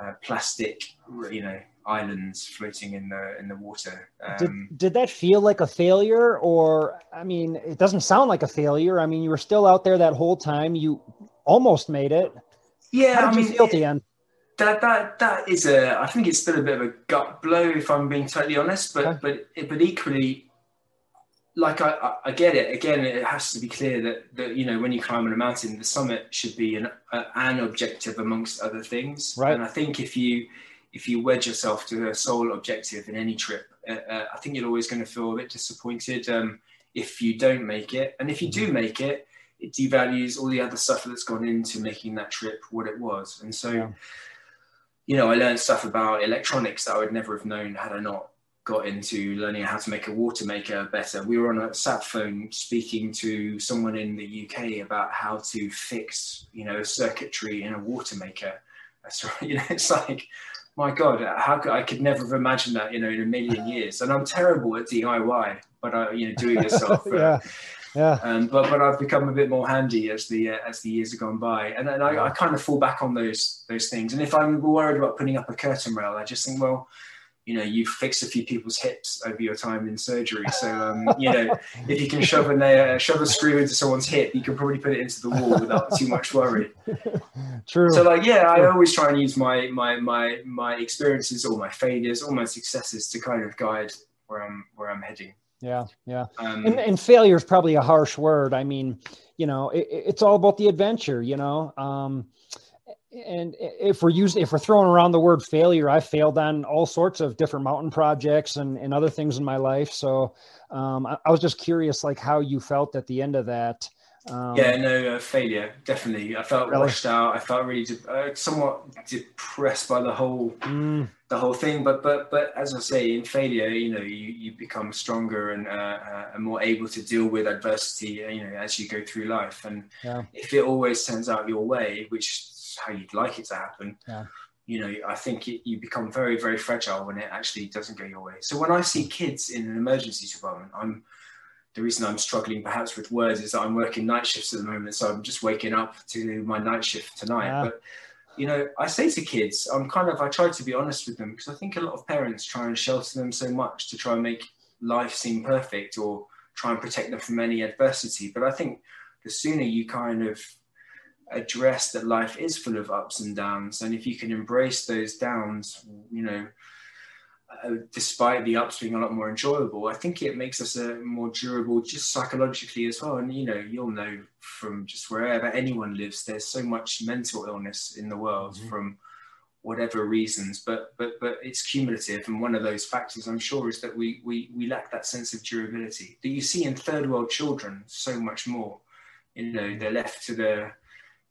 uh, plastic, you know, islands floating in the in the water. Did, Um, did that feel like a failure or i mean it doesn't sound like a failure i mean you were still out there that whole time you almost made it yeah, I did mean, feel at the end that that that is a I think it's still a bit of a gut blow if I'm being totally honest but Okay. but but equally like I, I- get it again it has to be clear that that you know when you climb on a mountain the summit should be an an objective amongst other things Right. and I think if you if you wedge yourself to a sole objective in any trip uh, uh, I think you're always going to feel a bit disappointed um, if you don't make it and if you Mm-hmm. do make it it devalues all the other stuff that's gone into making that trip what it was and so Yeah. you know, I learned stuff about electronics that I would never have known had I not got into learning how to make a water maker better. We were on a sat phone speaking to someone in the UK about how to fix, you know, circuitry in a water maker. That's [LAUGHS] right. You know, it's like, my God, how could I could never have imagined that, you know, in a million [LAUGHS] years. And I'm terrible at DIY, but I, you know, do it yourself. yeah yeah um, but but I've become a bit more handy as the uh, as the years have gone by, and then I, I kind of fall back on those those things. And if I'm worried about putting up a curtain rail, I just think, well, you know, you've fixed a few people's hips over your time in surgery, so um, [LAUGHS] you know, if you can shove a nail, shove a screw into someone's hip, you can probably put it into the wall without too much worry. [LAUGHS] true. So like, yeah, I always try and use my my my my experiences, or my failures, or my successes to kind of guide where I'm where I'm heading. yeah yeah. Um, and, and failure is probably a harsh word. I mean you know it, it's all about the adventure you know? Um and if we're using if we're throwing around the word failure i failed on all sorts of different mountain projects and, and other things in my life so um, I, I was just curious like how you felt at the end of that Um, yeah, no uh, failure, definitely. I felt Really? washed out. I felt really de- uh, somewhat depressed by the whole mm, the whole thing. But but but as I say, in failure, you know, you, you become stronger and uh, uh, and more able to deal with adversity. You know, as you go through life. And Yeah. if it always turns out your way, which how you'd like it to happen, Yeah. you know, I think it, you become very very fragile when it actually doesn't go your way. So when I see kids in an emergency department, I'm the reason I'm struggling perhaps with words is that I'm working night shifts at the moment, so I'm just waking up to my night shift tonight. Yeah. But you know, I say to kids, I'm kind of I try to be honest with them because I think a lot of parents try and shelter them so much to try and make life seem perfect or try and protect them from any adversity. But I think the sooner you kind of address that life is full of ups and downs, and if you can embrace those downs, you know, uh, despite the ups being a lot more enjoyable, I think it makes us a more durable, just psychologically as well. And you know, you'll know from just wherever anyone lives, there's so much mental illness in the world mm-hmm. from whatever reasons. But but but it's cumulative, and one of those factors I'm sure is that we we we lack that sense of durability that you see in third world children so much more. You know, mm-hmm. they're left to the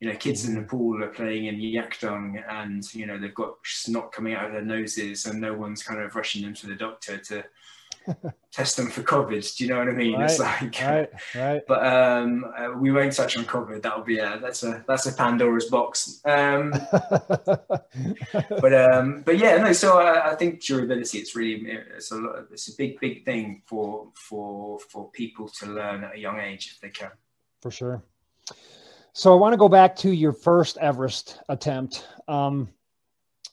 you know, kids in the pool are playing in yak dung and, you know, they've got snot coming out of their noses and no one's kind of rushing them to the doctor to [LAUGHS] test them for COVID. Do you know what I mean? It's like, right, right. [LAUGHS] but um, uh, we won't touch on COVID. That'll be a, that's a, that's a Pandora's box. Um, [LAUGHS] but, um, but yeah, no, so I, I think durability, it's really, it's a lot, it's a big, big thing for, for, for people to learn at a young age if they can. for sure. So I want to go back to your first Everest attempt. Um,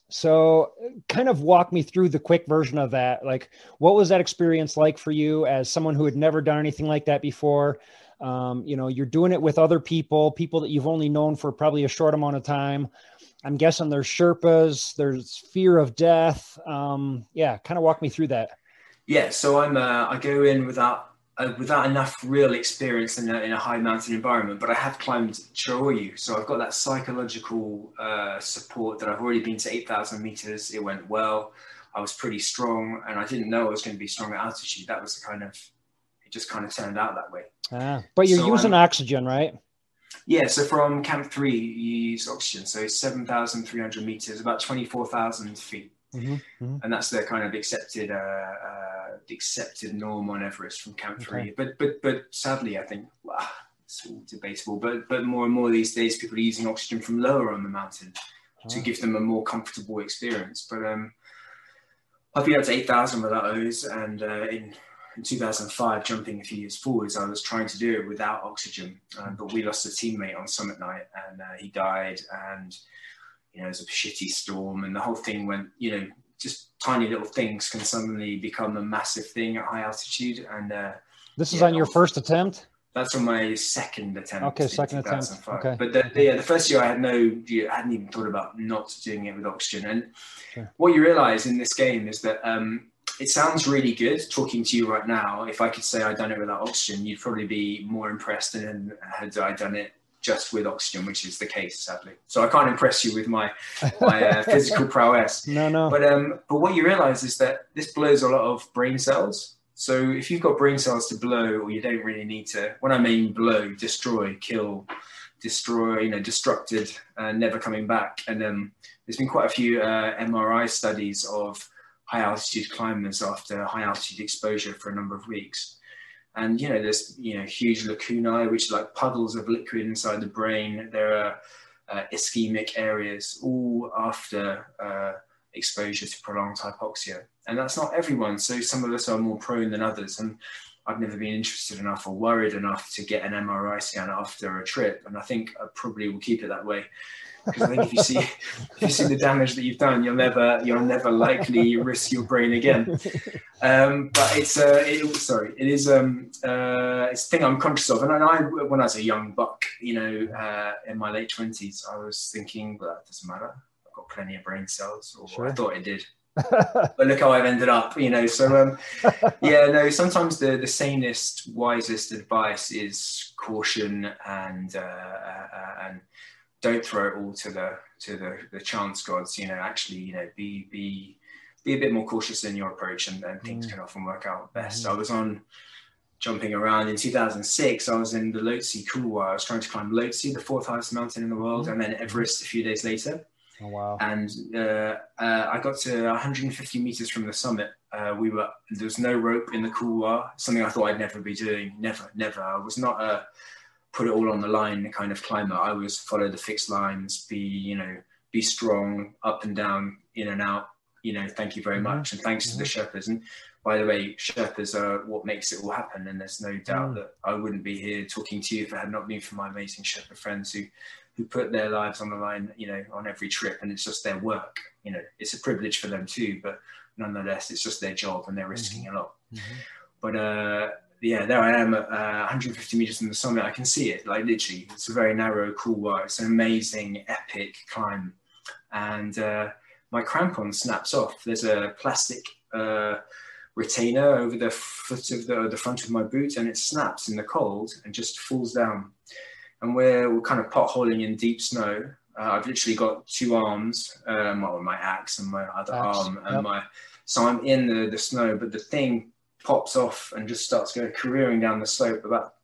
so kind of walk me through the quick version of that. Like, what was that experience like for you as someone who had never done anything like that before? Um, you know, you're doing it with other people, people that you've only known for probably a short amount of time. I'm guessing there's Sherpas, there's fear of death. Um, yeah, kind of walk me through that. Yeah, so I'm uh, I go in without uh, without enough real experience in a, in a high mountain environment, but I have climbed Cho Oyu, so I've got that psychological uh, support that I've already been to 8,000 meters. It went well. I was pretty strong, and I didn't know I was going to be strong at altitude. That was the kind of it just kind of turned out that way. Ah, but you're So using I'm- oxygen, right? Yeah, so from Camp Three, you use oxygen, so 7,300 meters, about 24,000 feet. Mhm, mhm. and that's the kind of accepted uh, uh, the accepted norm on Everest from Camp Three. Okay. But but but sadly, I think well, it's all debatable. But but more and more these days, people are using oxygen from lower on the mountain to Ah. give them a more comfortable experience. But um, I've been up to eight thousand without those, and uh, in in 2005, jumping a few years forwards, I was trying to do it without oxygen, uh, but we lost a teammate on summit night, and uh, he died, and you know, it was a shitty storm, and the whole thing went, you know, just tiny little things can suddenly become a massive thing at high altitude, and uh, This is Yeah, on your first attempt. that's on my second attempt. Okay, second attempt, okay. But the, the, yeah, the first year I had no, I hadn't even thought about not doing it with oxygen. And Sure. what you realize in this game is that um, it sounds really good talking to you right now. If I could say I'd done it without oxygen, you'd probably be more impressed than had I done it just with oxygen, which is the case, sadly. So I can't impress you with my my uh, [LAUGHS] physical prowess. No, no. But um, but what you realize is that this blows a lot of brain cells. So if you've got brain cells to blow, or you don't really need to. When I mean blow, destroy, kill, destroy, you know, destructed, uh, never coming back. And um, there's been quite a few uh, MRI studies of high altitude climbers after high altitude exposure for a number of weeks. And you know, there's you know huge lacunae, which are like puddles of liquid inside the brain. There are uh, ischemic areas, all after uh, exposure to prolonged hypoxia. And that's not everyone. So some of us are more prone than others. And I've never been interested enough or worried enough to get an MRI scan after a trip. And I think I probably will keep it that way. Because I think if you see if you see the damage that you've done, you'll never you'll never likely risk your brain again. Um, but it's uh, it, sorry, it is um, uh, it's a thing I'm conscious of. And I when I was a young buck, you know, uh, in my late twenties, I was thinking, well, that doesn't matter. I've got plenty of brain cells, or Sure. I thought it did. [LAUGHS] but look how I've ended up, you know. So um, yeah, no. Sometimes the the sanest, wisest advice is caution and uh, uh, and don't throw it all to the to the the chance gods. You know, actually, you know, be be be a bit more cautious in your approach, and, and things Mm. can often work out best. Mhm. I was on jumping around. In 2006, I was in the Lhotse Couloir. I was trying to climb Lhotse, the fourth highest mountain in the world, and then Everest a few days later. Oh wow! And uh, uh, I got to 150 meters from the summit. Uh, we were there was no rope in the couloir, something I thought I'd never be doing. Never, never. I was not a put it all on the line the kind of climber. I was follow the fixed lines, be you know, be strong, up and down, in and out. You know, thank you very Mhm. much, and thanks to the Mm-hmm. Sherpas. And by the way, Sherpas are what makes it all happen. And there's no doubt Mm. that I wouldn't be here talking to you if it had not been for my amazing Sherpa friends who who put their lives on the line, you know, on every trip, and it's just their work. You know, it's a privilege for them too, but nonetheless, it's just their job, and they're risking a lot. But uh, yeah, there I am at uh, 150 meters from the summit. I can see it, like literally. It's a very narrow, couloir. It's an amazing, epic climb, and uh, my crampon snaps off. There's a plastic. Uh, retainer over the foot of the, the front of my boot and it snaps in the cold and just falls down and we're, we're kind of potholing in deep snow. Uh, I've literally got two arms, um, well, my axe and my other Axe, arm, and yep. my so I'm in the, the snow, but the thing pops off and just starts going careering down the slope about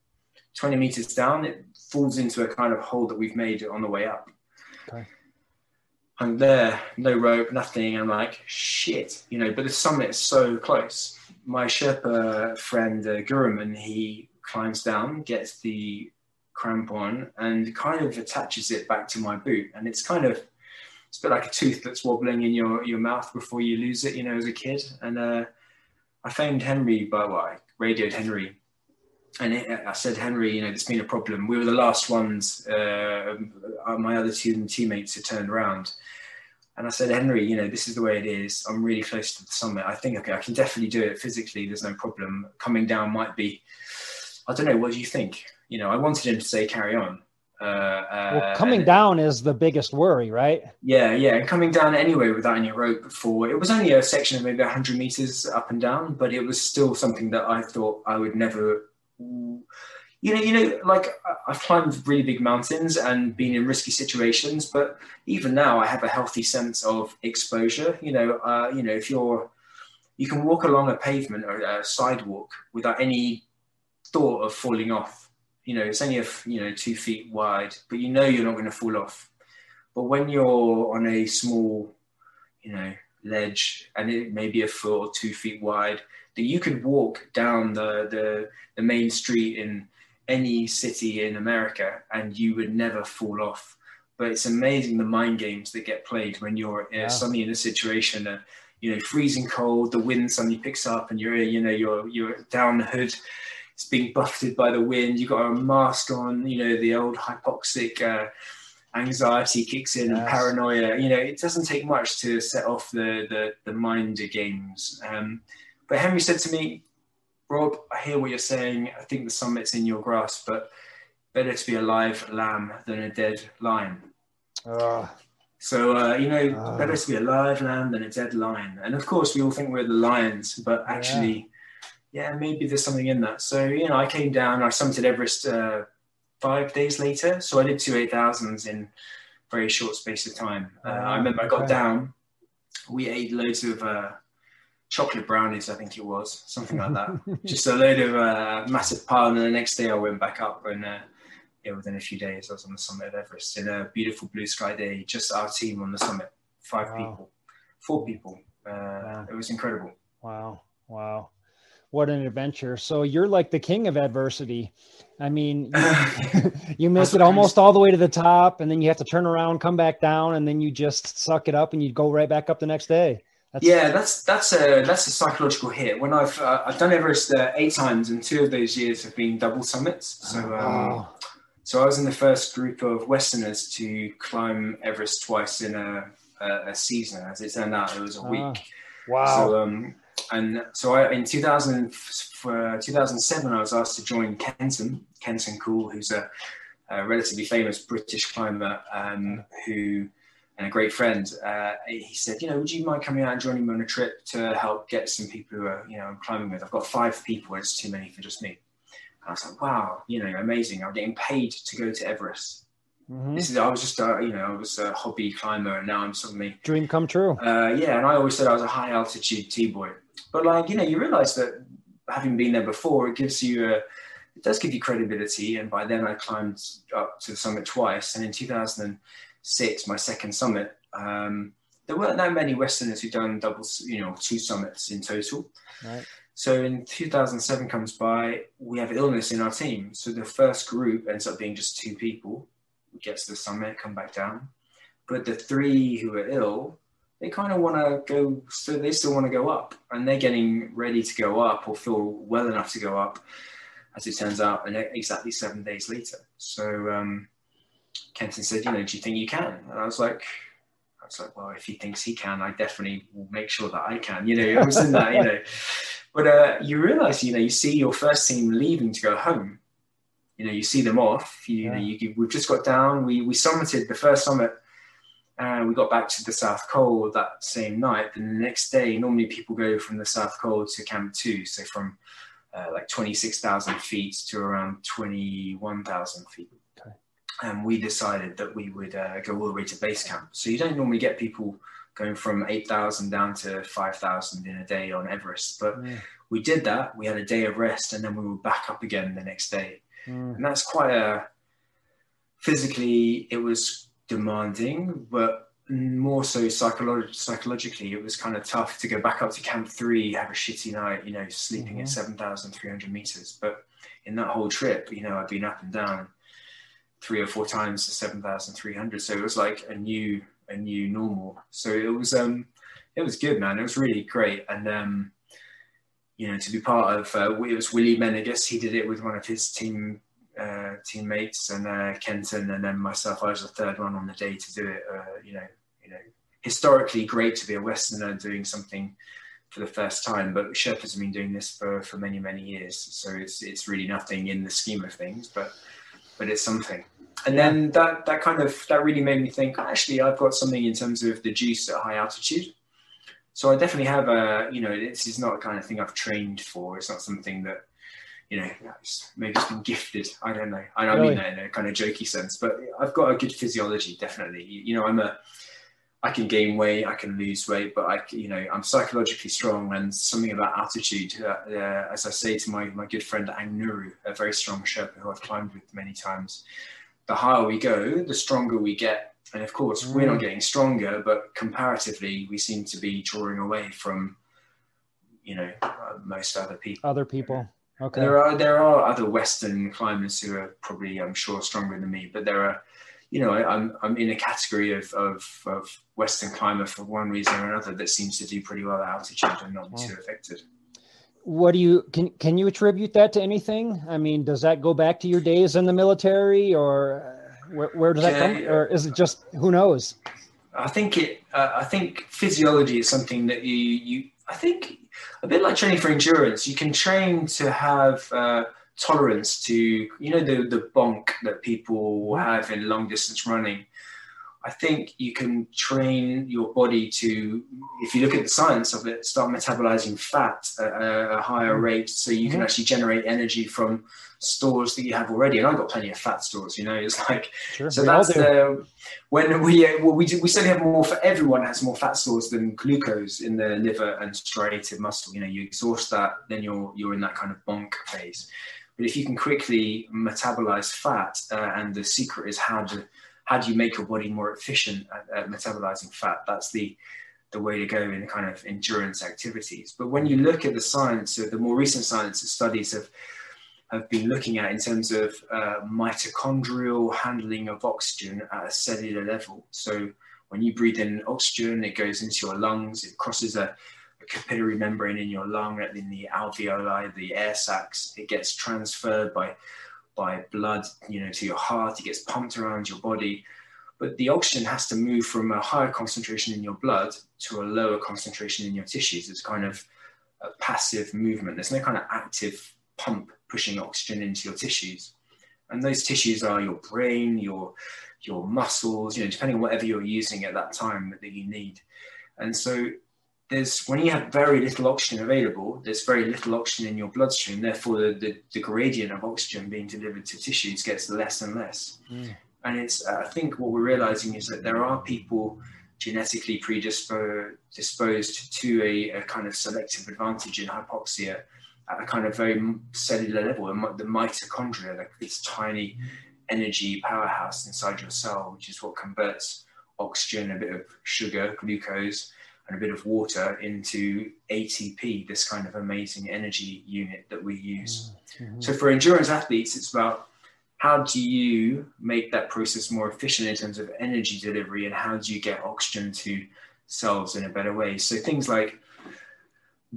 20 meters down. It falls into a kind of hole that we've made on the way up. Okay. I'm there, no rope, nothing. I'm like, shit, you know, but the summit's so close. My Sherpa friend, uh, Guruman, he climbs down, gets the crampon, and kind of attaches it back to my boot. And it's kind of, it's a bit like a tooth that's wobbling in your, your mouth before you lose it, you know, as a kid. And uh, I phoned Henry, by well, I radioed Henry. And it, I said, Henry, you know, there's been a problem. We were the last ones, uh, my other two teammates had turned around. And I said, Henry, you know, this is the way it is. I'm really close to the summit. I think, okay, I can definitely do it physically. There's no problem. Coming down might be, I don't know. What do you think? You know, I wanted him to say carry on. Uh, uh, Well, coming and- down is the biggest worry, right? Yeah, yeah. And coming down anyway without any rope before, it was only a section of maybe 100 meters up and down, but it was still something that I thought I would never. You know, you know, like I've climbed really big mountains and been in risky situations, but even now I have a healthy sense of exposure. You know, uh, you know, if you're, you can walk along a pavement or a sidewalk without any thought of falling off. You know, it's only a you know two feet wide, but you know you're not going to fall off. But when you're on a small, you know, ledge and it may be a foot or two feet wide, that you could walk down the, the, the main street in any city in America and you would never fall off. But it's amazing the mind games that get played when you're uh, Yeah. suddenly in a situation, uh, you know, freezing cold, the wind suddenly picks up and you're, you know, you're, you're down the hood. It's being buffeted by the wind. You've got a mask on, you know, the old hypoxic uh, anxiety kicks in and Yes. paranoia. You know, it doesn't take much to set off the the, the mind games. Um, but Henry said to me, Rob, I hear what you're saying. I think the summit's in your grasp, but better to be a live lamb than a dead lion. Uh, So, uh, you know, Ah. better to be a live lamb than a dead lion. And of course, we all think we're the lions, but actually, yeah, maybe there's something in that. So, you know, I came down, I summited Everest uh, five days later. So I did two 8,000s in very short space of time. Uh, I remember I got down, we ate loads of uh, chocolate brownies, I think it was, something like that. [LAUGHS] Just a load of uh, massive pile. And the next day I went back up and uh, yeah, within a few days I was on the summit of Everest in a beautiful blue sky day, just our team on the summit, five Wow. people, four people. Uh, Wow. It was incredible. Wow. Wow. What an adventure. So you're like the king of adversity. I mean, you, [LAUGHS] [LAUGHS] you make it almost all the way to the top and then you have to turn around, come back down, and then you just suck it up and you go right back up the next day. That's, Yeah, that's that's a that's a psychological hit. When I've uh, I've done Everest uh, eight times, and two of those years have been double summits. So um, Wow. so I was in the first group of Westerners to climb Everest twice in a a, a season. As it turned out, it was a Ah, week. Wow. So um, and so I, in 2000 for 2007, I was asked to join Kenton Kenton Cool, who's a, a relatively famous British climber um, who and a great friend. Uh, he said, you know, would you mind coming out and joining me on a trip to help get some people who are you know I'm climbing with? I've got five people. It's too many for just me. And I was like, wow, you know, amazing. I'm getting paid to go to Everest. Mhm. This is I was just a, you know I was a hobby climber, and now I'm suddenly Dream come true. uh, yeah, and I always said I was a high altitude T boy. But like, you know, you realize that having been there before, it gives you a, it does give you credibility. And by then I climbed up to the summit twice. And in 2006, my second summit, um, there weren't that many Westerners who'd done double, you know, two summits in total. Right. So in 2007 comes by, we have illness in our team. So the first group ends up being just two people, gets to the summit, come back down. But the three who are ill, they kind of want to go, so they still want to go up and they're getting ready to go up or feel well enough to go up, as it turns out, and exactly seven days later. So um, Kenton said, you know, do you think you can? And I was like, I was like, well, if he thinks he can, I definitely will make sure that I can. You know, I was in that, you know. But uh, you realize, you know, you see your first team leaving to go home. You know, you see them off. You, yeah. you, we've just got down. We we summited the first summit and we got back to the South Col that same night. And the next day, normally people go from the South Col to Camp 2, so from uh, like 26,000 feet to around 21,000 feet. Okay. And we decided that we would uh, go all the way to base camp. So you don't normally get people going from 8,000 down to 5,000 in a day on Everest. But yeah. we did that. We had a day of rest and then we were back up again the next day. Mm. And that's quite a physically, it was demanding, but more so psycholog- psychologically, it was kind of tough to go back up to Camp Three, have a shitty night, you know, sleeping mm-hmm. at seven thousand three hundred meters. But in that whole trip, you know, I've been up and down three or four times to seven thousand three hundred, so it was like a new a new normal. So it was um it was good, man. It was really great, and um you know to be part of uh, it was Willie Benegas. He did it with one of his team uh, teammates and uh, Kenton and then myself. I was the third one on the day to do it. Uh, you know, you know, historically great to be a Westerner doing something for the first time, but Sherpas has been doing this for, for many many years. So it's it's really nothing in the scheme of things, but but it's something. And then that that kind of that really made me think. Actually, I've got something in terms of the juice at high altitude. So I definitely have a, you know, this is not a kind of thing I've trained for. It's not something that you know, maybe it's been gifted. I don't know. I don't really? mean that in a kind of jokey sense, but I've got a good physiology, definitely. You know, I'm a, I can gain weight, I can lose weight, but I, you know, I'm psychologically strong and something about attitude. Uh, uh, as I say to my, my good friend Ang Nuru, a very strong Sherpa who I've climbed with many times, the higher we go, the stronger we get. And of course, mm. we're not mm. getting stronger, but comparatively, we seem to be drawing away from, you know, uh, most other people. Other people. Okay. There are there are other Western climbers who are probably, I'm sure, stronger than me, but there are, you know, I'm I'm in a category of of, of Western climber for one reason or another that seems to do pretty well at altitude and not be too affected. What do you can can you attribute that to anything? I mean, does that go back to your days in the military, or where, where does that come, or is it just who knows? I think it. Uh, I think physiology is something that you you. I think a bit like training for endurance. You can train to have uh, tolerance to, you know, the the bonk that people have in long distance running. I think you can train your body to, if you look at the science of it, start metabolizing fat at a higher mm. rate, so you can mm-hmm. actually generate energy from stores that you have already, and I've got plenty of fat stores. You know, [LAUGHS] it's like sure, so that's the when we uh, well, we do, we certainly have more for everyone has more fat stores than glucose in the liver and striated muscle. You know, you exhaust that, then you're you're in that kind of bonk phase. But if you can quickly metabolize fat, uh, and the secret is how to how do you make your body more efficient at, at metabolizing fat? That's the the way to go in kind of endurance activities. But when you look at the science, so the more recent science studies have have been looking at in terms of uh, mitochondrial handling of oxygen at a cellular level. So when you breathe in oxygen, it goes into your lungs, it crosses a, a capillary membrane in your lung, in the alveoli, the air sacs, it gets transferred by by blood, you know, to your heart, it gets pumped around your body. But the oxygen has to move from a higher concentration in your blood to a lower concentration in your tissues. It's kind of a passive movement. There's no kind of active pump pushing oxygen into your tissues. And those tissues are your brain, your your muscles, you know, depending on whatever you're using at that time that you need. And so there's when you have very little oxygen available, there's very little oxygen in your bloodstream. Therefore, the, the, the gradient of oxygen being delivered to tissues gets less and less. Mm. And it's uh, I think what we're realizing is that there are people genetically predisposed to a, a kind of selective advantage in hypoxia at a kind of very cellular level, the mitochondria, like this tiny energy powerhouse inside your cell, which is what converts oxygen, a bit of sugar, glucose, and a bit of water into ATP, this kind of amazing energy unit that we use. Mm-hmm. So for endurance athletes, it's about how do you make that process more efficient in terms of energy delivery and how do you get oxygen to cells in a better way? So things like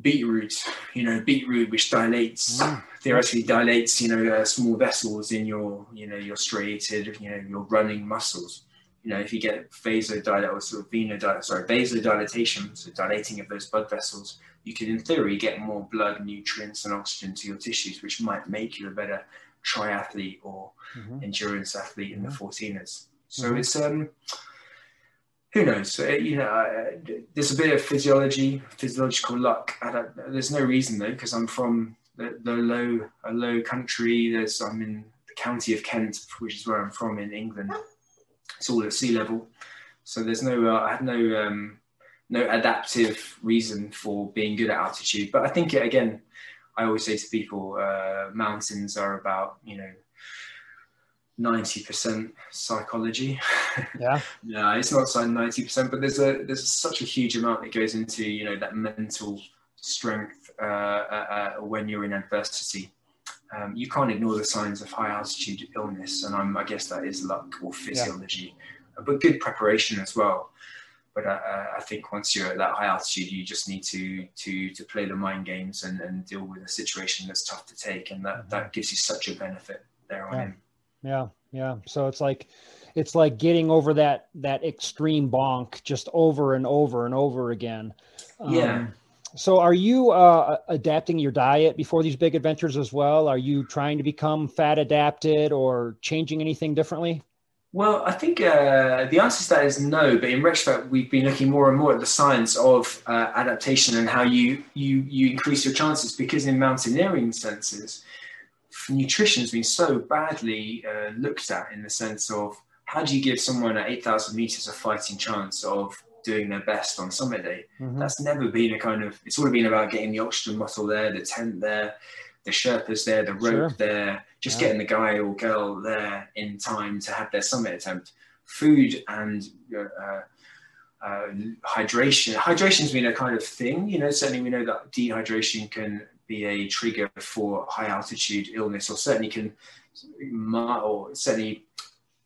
beetroot, you know, beetroot which dilates, mm. theoretically dilates, you know, uh, small vessels in your, you know, your striated, you know, your running muscles. You know, if you get vasodilatation or sort of venodilatation, sorry, vasodilatation, so dilating of those blood vessels, you can, in theory, get more blood, nutrients, and oxygen to your tissues, which might make you a better triathlete or mm-hmm. endurance athlete in the 14ers. Mm-hmm. So mm-hmm. it's um, who knows? You know, uh, there's a bit of physiology, physiological luck. there's no reason though, because I'm from the, the, low, a low country. There's I'm in the county of Kent, which is where I'm from in England. It's all at sea level, so there's no, uh, I have no, um, no adaptive reason for being good at altitude. But I think again, I always say to people, uh, mountains are about you know 90% psychology. [LAUGHS] Yeah. no, it's not 90%, but there's a there's such a huge amount that goes into, you know, that mental strength uh, uh, uh, when you're in adversity. Um, you can't ignore the signs of high altitude illness, and I'm, i guess that is luck or physiology, yeah. but good preparation as well. But uh, uh, I think once you're at that high altitude, you just need to to to play the mind games and, and deal with a situation that's tough to take, and that mm-hmm. that gives you such a benefit there on yeah. in. Yeah, yeah. So it's like it's like getting over that that extreme bonk just over and over and over again. Yeah. So are you uh, adapting your diet before these big adventures as well? Are you trying to become fat adapted or changing anything differently? Well, I think uh, the answer to that is no. But in retrospect, we've been looking more and more at the science of uh, adaptation and how you you you increase your chances. Because in mountaineering senses, nutrition has been so badly uh, looked at in the sense of how do you give someone at 8,000 meters a fighting chance of doing their best on summit day? Mm-hmm. That's never been a kind of, it's always been about getting the oxygen muscle there, the tent there, the Sherpas there, the rope sure. there, just yeah. getting the guy or girl there in time to have their summit attempt. Food and uh, uh, hydration. Hydration's been a kind of thing, you know. Certainly, we know that dehydration can be a trigger for high altitude illness, or certainly can, or certainly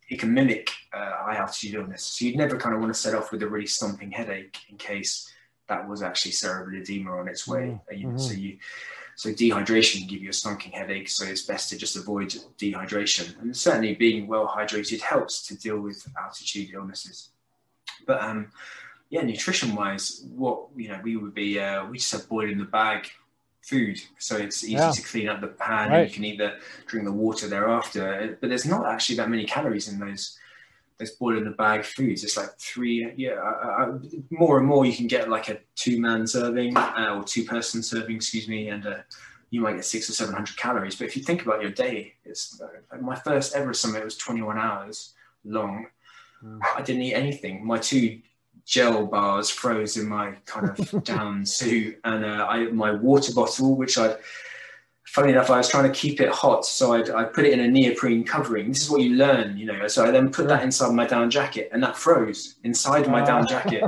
it can mimic uh, high altitude illness. So you'd never kind of want to set off with a really stomping headache in case that was actually cerebral edema on its way. Mm-hmm. You so you, so dehydration can give you a stonking headache. So it's best to just avoid dehydration. And certainly being well hydrated helps to deal with altitude illnesses. But um, yeah, nutrition wise, what you know, we would be uh, we just have boiled in the bag food, so it's easy yeah. to clean up the pan. Right. And you can either drink the water thereafter, but there's not actually that many calories in those those boil in the bag foods. It's like three, yeah, more and more you can get like a two man serving uh, or two person serving, excuse me, and uh, you might get six or seven hundred calories. But if you think about your day, it's uh, my first ever summit was 21 hours long. Mm. I didn't eat anything. My two gel bars froze in my kind of [LAUGHS] down suit and uh, I, my water bottle, which I, funny enough, I was trying to keep it hot. So I'd, I put it in a neoprene covering. This is what you learn, you know. So I then put that inside my down jacket and that froze inside my down jacket.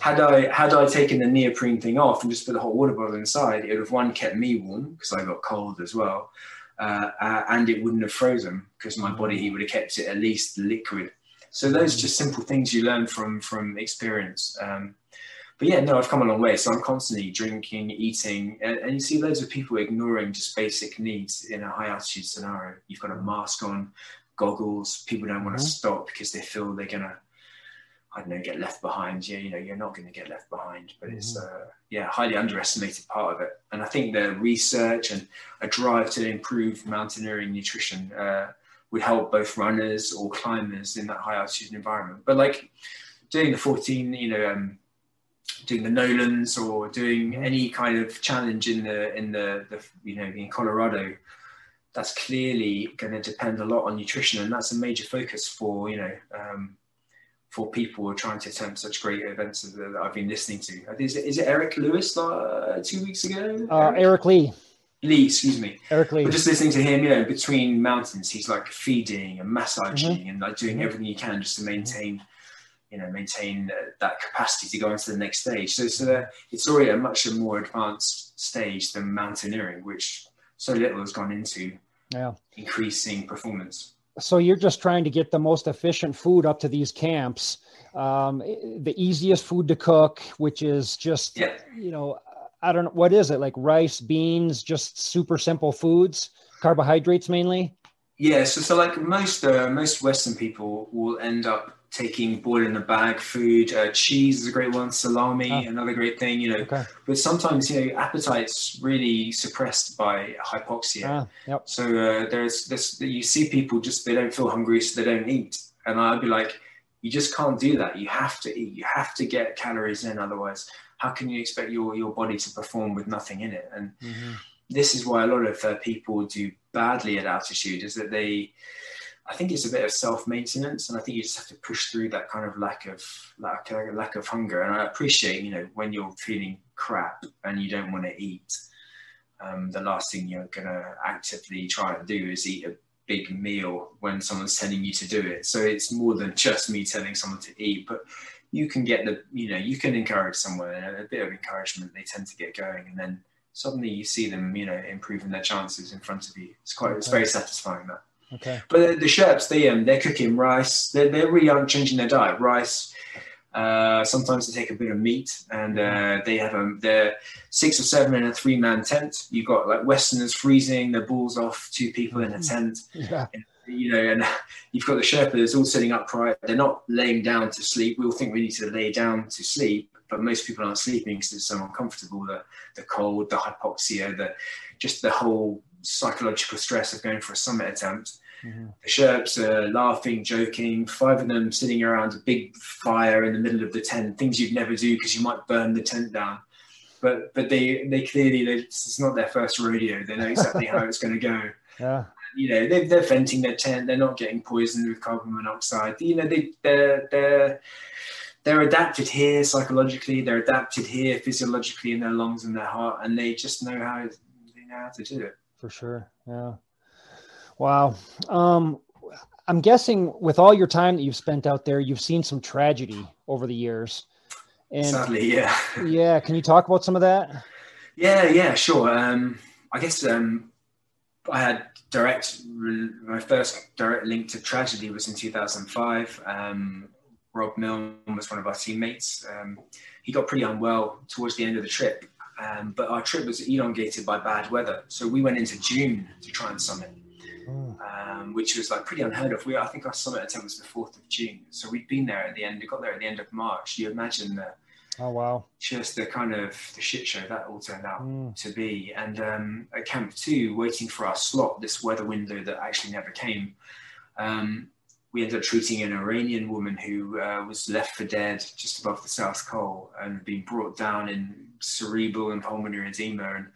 had I had I taken the neoprene thing off and just put the hot water bottle inside, it would have one kept me warm because I got cold as well, uh, uh, and it wouldn't have frozen because my body heat would have kept it at least liquid so those are just simple things you learn from from experience. Um, but yeah, no, I've come a long way. So I'm constantly drinking, eating, and, and, you see loads of people ignoring just basic needs in a high altitude scenario. You've got a mask on, goggles. People don't want to mm-hmm. stop because they feel they're gonna, I don't know, get left behind. Yeah, you know, you're not going to get left behind. But mm-hmm. it's uh, yeah, highly underestimated part of it. And I think the research and a drive to improve mountaineering nutrition. Uh, would help both runners or climbers in that high altitude environment. But like doing the 14, you know, um, doing the Nolans or doing any kind of challenge in the in the, the you know in Colorado, that's clearly going to depend a lot on nutrition, and that's a major focus for you know um, for people who are trying to attempt such great events that I've been listening to. Is it, is it Eric Lewis uh, two weeks ago? Uh, Eric Lee. Lee, excuse me. Eric Lee. But just listening to him, you know, between mountains, he's like feeding and massaging Mm-hmm. and like doing everything he can just to maintain, you know, maintain uh, that capacity to go on to the next stage. So, so that it's already a much more advanced stage than mountaineering, which so little has gone into Yeah. increasing performance. So you're just trying to get the most efficient food up to these camps, um, the easiest food to cook, which is just Yeah. you know, I don't know what is it like rice, beans, just super simple foods, carbohydrates mainly. Yeah, so so like most uh, most Western people will end up taking boil in the bag food. Uh, cheese is a great one. Salami, Ah. another great thing. You know, Okay. but sometimes you know appetite's really suppressed by hypoxia. Ah, yep. So uh, there's this you see people just they don't feel hungry, so they don't eat. And I'd be like, you just can't do that. You have to eat. You have to get calories in. Otherwise, how can you expect your your body to perform with nothing in it? And Mhm. this is why a lot of uh, people do badly at altitude. Is that they I think it's a bit of self maintenance, and I think you just have to push through that kind of lack of lack, uh, lack of hunger. And I appreciate, you know, when you're feeling crap and you don't want to eat, um, the last thing you're gonna actively try and do is eat a big meal when someone's telling you to do it. So it's more than just me telling someone to eat, but you can get the, you know, you can encourage someone, and a bit of encouragement, they tend to get going, and then suddenly you see them, you know, improving their chances in front of you. It's quite, it's very satisfying that. Okay. But the, the Sherps, they um, they're cooking rice. They they really aren't changing their diet. Rice. Uh, sometimes they take a bit of meat, and uh, they have um, they're six or seven in a three man tent. You've got like Westerners freezing their balls off, two people in a tent. Yeah. You know, and [LAUGHS] you've got the Sherpas all sitting upright. They're not laying down to sleep. We all think we need to lay down to sleep, but most people aren't sleeping because it's so uncomfortable. The the cold, the hypoxia, the just the whole psychological stress of going for a summit attempt. Mhm. The Sherps are laughing, joking, five of them sitting around a big fire in the middle of the tent, things you'd never do because you might burn the tent down. But but they they clearly they, it's not their first rodeo. They know exactly how it's going to go. [LAUGHS] Yeah. You know they, they're venting their tent. They're not getting poisoned with carbon monoxide. You know they they're they're they're adapted here psychologically. They're adapted here physiologically in their lungs and their heart, and they just know how they know how to do it. for sure. Yeah. Wow. Um, I'm guessing with all your time that you've spent out there, you've seen some tragedy over the years. And Sadly, yeah. [LAUGHS] yeah, can you talk about some of that? Yeah, yeah, sure. Um, I guess um, I had direct, my first direct link to tragedy was in 2005. Um, Rob Milne was one of our teammates. Um, he got pretty unwell towards the end of the trip, um, but our trip was elongated by bad weather. So we went into June to try and summit, um, which was like pretty unheard of. We, I think our summit attempt was the 4th of June. So we'd been there at the end, we got there at the end of March. You imagine the, Oh wow. just the kind of the shit show that all turned out Mm. to be. And um, at Camp Two, waiting for our slot, this weather window that actually never came, um, we ended up treating an Iranian woman who uh, was left for dead just above the South Col and being brought down in cerebral and pulmonary edema. And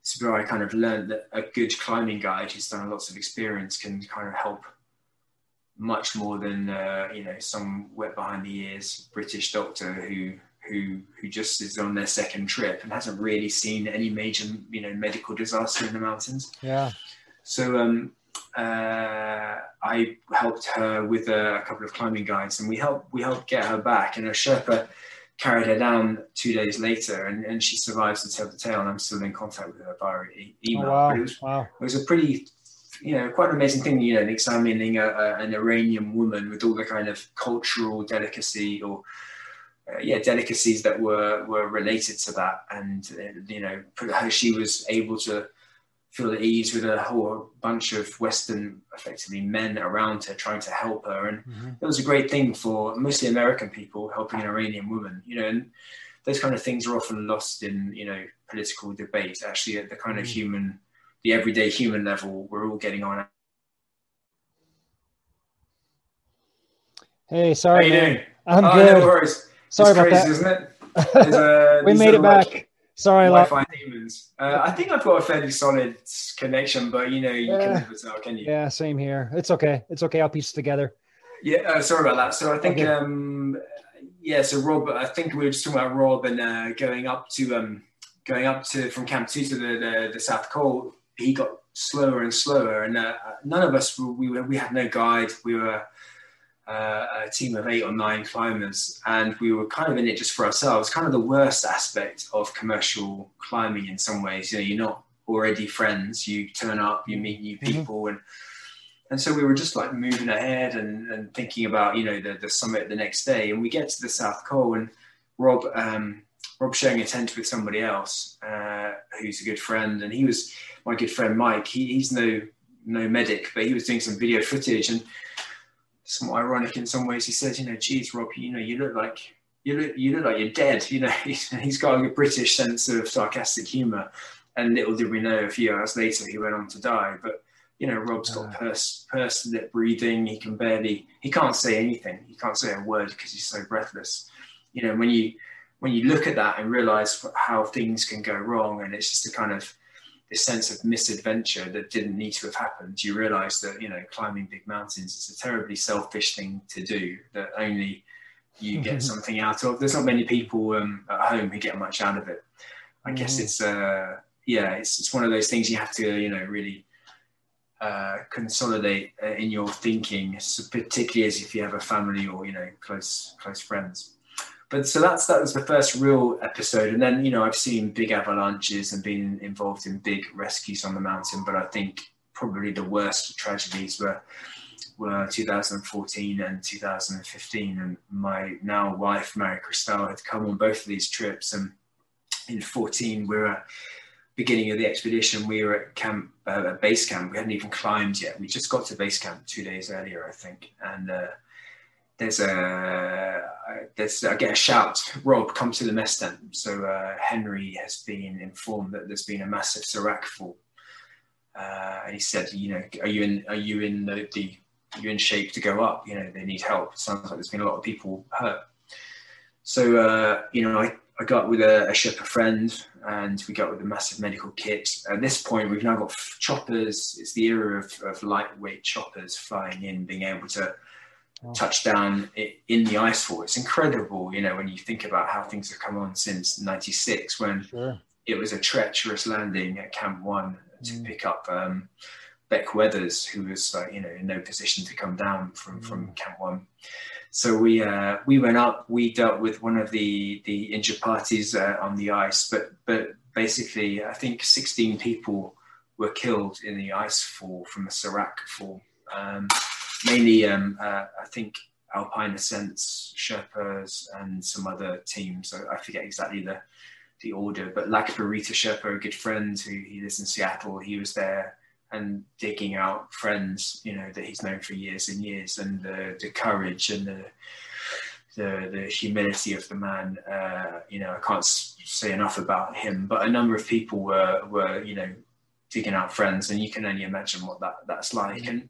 it's where I kind of learned that a good climbing guide who's done lots of experience can kind of help much more than uh, you know some wet behind the ears British doctor who who who just is on their second trip and hasn't really seen any major you know medical disaster in the mountains. Yeah. So um, uh, I helped her with a, couple of climbing guides, and we helped we helped get her back. And a Sherpa carried her down two days later, and, and she survives to tell the tale. And I'm still in contact with her via e- Oh, email. wow. But it was Wow. it was a pretty you know quite an amazing thing you know examining a, a, an iranian woman with all the kind of cultural delicacy or uh, yeah delicacies that were were related to that and uh, you know how she was able to feel at ease with a whole bunch of western effectively men around her trying to help her and Mhm. it was a great thing for mostly american people helping an iranian woman you know and those kind of things are often lost in you know political debate actually at the kind of Mm. human the everyday human level we're all getting on Hey, how sorry. you man. doing I'm oh, good. no worries Sorry it's about crazy that. isn't it [LAUGHS] uh, we made it little, like, back. Sorry, Wi-Fi demons. Uh, I think I've got a fairly solid connection, but you know you Yeah. can never tell, can you? Yeah, same here. It's okay. It's okay. I'll piece it together. Yeah, uh, sorry about that. So I think, Okay. um, yeah, so Rob, I think we were just talking about Rob and uh, going up to um, going up to from Camp Two to the, the, the South Col, he got slower and slower, and uh, none of us we were, we had no guide. We were uh, a team of eight or nine climbers, and we were kind of in it just for ourselves. Kind of the worst aspect of commercial climbing in some ways. You know, you're not already friends. You turn up, you meet new mm-hmm. people, and and so we were just like moving ahead and, and thinking about you know the, the summit the next day. And we get to the South Col, and Rob um, Rob sharing a tent with somebody else uh, who's a good friend, and he was my good friend Mike. He, he's no no medic, but he was doing some video footage and somewhat ironic in some ways. He says, you know, geez, Rob, you know, you look like you look you look like you're dead. You know, [LAUGHS] he's got a British sense of sarcastic humour. And little did we know, a few hours later, he went on to die. But you know, Rob's got purse, purse lip breathing. He can barely, he can't say anything. He can't say a word because he's so breathless. You know, when you when you look at that and realize how things can go wrong, and it's just a kind of this sense of misadventure that didn't need to have happened, you realize that, you know, climbing big mountains is a terribly selfish thing to do that only you get something out of. There's not many people um, at home who get much out of it. I mm guess it's, uh, yeah, it's, it's one of those things you have to, you know, really uh, consolidate uh, in your thinking, so particularly as if you have a family or, you know, close, close friends but so that's that was the first real episode. And then you know i've seen big avalanches and been involved in big rescues on the mountain. But i think probably the worst tragedies were were 2014 and 2015 and my now wife mary christelle had come on both of these trips. And in 14 we were at beginning of the expedition. We were at camp uh, base camp. We hadn't even climbed yet. We just got to base camp two days earlier i think. And uh, there's a there's I get a shout, Rob, come to the mess tent. So uh, Henry has been informed that there's been a massive Serac fall, uh, and he said, you know, are you in are you in the, the you in shape to go up? You know, they need help. It sounds like there's been a lot of people hurt. So uh, you know, I, I got with a, a Sherpa friend, and we got with a massive medical kit. At this point, we've now got choppers. It's the era of, of lightweight choppers flying in, being able to touchdown in the ice icefall. It's incredible, you know, when you think about how things have come on since '96, when sure. it was a treacherous landing at Camp One to mm. pick up um, Beck Weathers, who was, uh, you know, in no position to come down from mm. from Camp One. So we uh, we went up. We dealt with one of the the injured parties uh, on the ice, but but basically, I think 16 people were killed in the ice fall from the Serac fall. Um, mainly, um, uh, I think Alpine Ascents, Sherpas, and some other teams. I, I forget exactly the the order, but Lhakpa Rita Sherpa, a good friend who he lives in Seattle, he was there and digging out friends, you know, that he's known for years and years, and the, the courage and the the the humility of the man. Uh, you know, I can't say enough about him. But a number of people were were you know digging out friends, and you can only imagine what that that's like. And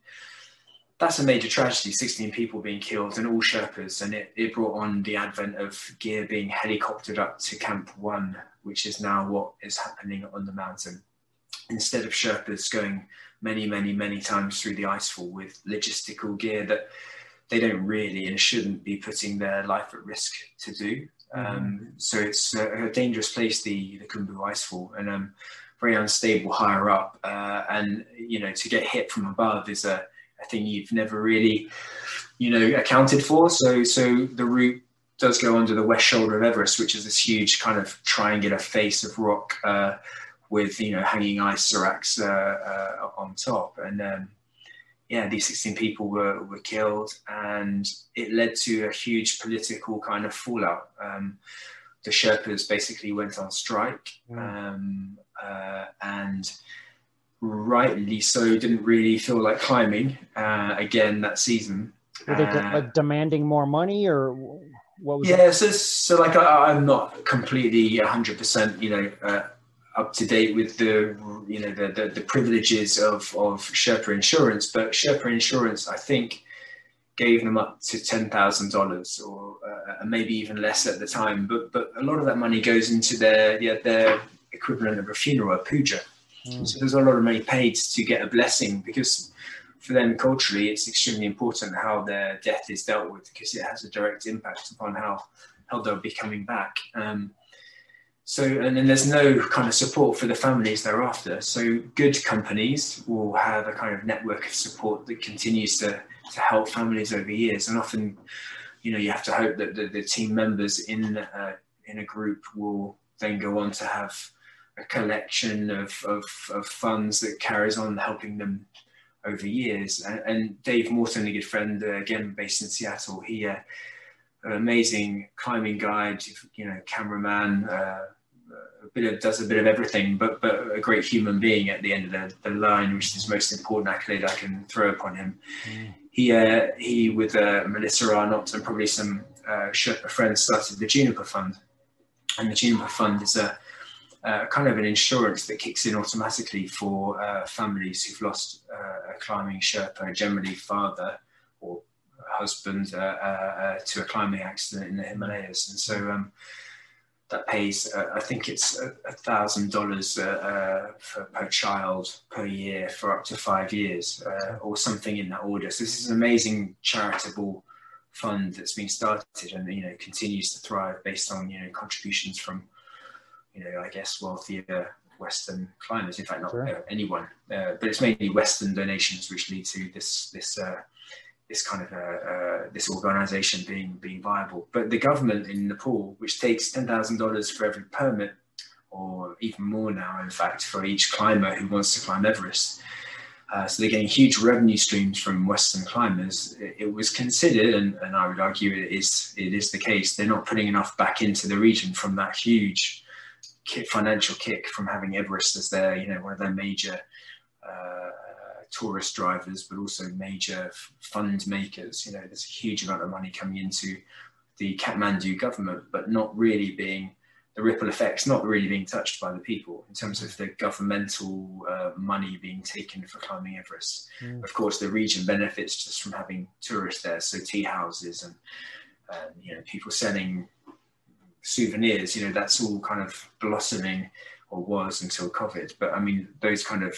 that's a major tragedy 16 people being killed and all Sherpas. And it, it brought on the advent of gear being helicoptered up to Camp One, which is now what is happening on the mountain. Instead of Sherpas going many, many, many times through the icefall with logistical gear that they don't really and shouldn't be putting their life at risk to do. Mm-hmm. So it's a, a, dangerous place, the, the Khumbu icefall, and um, very unstable higher up. Uh, and, you know, to get hit from above is a a thing you've never really, you know, accounted for. So, so the route does go under the west shoulder of Everest, which is this huge kind of triangular face of rock uh, with, you know, hanging ice seracs uh, uh, on top. And um, yeah, these 16 people were, were killed, and it led to a huge political kind of fallout. Um, the Sherpas basically went on strike, um, uh, and rightly so didn't really feel like climbing uh, again that season. Were they uh, like demanding more money or what was? Yeah, so so like I, am not completely 100 percent you know uh, up to date with the you know the, the, the privileges of of Sherpa insurance, but Sherpa insurance I think gave them up to ten thousand dollars or uh, maybe even less at the time. But but a lot of that money goes into their yeah, their equivalent of a funeral, a puja. Mm. So there's a lot of money paid to get a blessing because for them culturally, it's extremely important how their death is dealt with because it has a direct impact upon how how they'll be coming back. Um, so and then there's no kind of support for the families thereafter. So good companies will have a kind of network of support that continues to to help families over years, and often, you know, you have to hope that the, the team members in uh, in a group will then go on to have a collection of, of, of funds that carries on helping them over years. And, and Dave Morton, a good friend, uh, again based in Seattle, he uh, an amazing climbing guide, you know, cameraman, uh, a bit of does a bit of everything, but but a great human being at the end of the, the line, which is the most important accolade I can throw upon him. Mm. He uh, he with uh, Melissa Arnot and probably some uh, friends started the Juniper Fund, and the Juniper Fund is a uh, kind of an insurance that kicks in automatically for uh, families who've lost uh, a climbing Sherpa, generally father or husband, uh, uh, to a climbing accident in the Himalayas. And so um, that pays, I think it's a thousand dollars per child per year for up to five years, or something in that order. So this is an amazing charitable fund that's been started and you know continues to thrive based on you know contributions from you know, I guess wealthier Western climbers. In fact, not sure. uh, anyone, uh, but it's mainly Western donations which lead to this this uh, this kind of uh, uh, this organisation being being viable. But the government in Nepal, which takes ten thousand dollars for every permit, or even more now, in fact, for each climber who wants to climb Everest. Uh, so they're getting huge revenue streams from Western climbers. It, it was considered, and, and, I would argue it is it is the case. They're not putting enough back into the region from that huge kick, financial kick from having Everest as their, you know, one of their major uh, tourist drivers, but also major fund makers. You know, there's a huge amount of money coming into the Kathmandu government, but not really being the ripple effects not really being touched by the people in terms of the governmental uh, money being taken for climbing Everest. Mm. Of course, the region benefits just from having tourists there, so tea houses and you know people selling souvenirs, you know, that's all kind of blossoming or was until COVID. But I mean, those kind of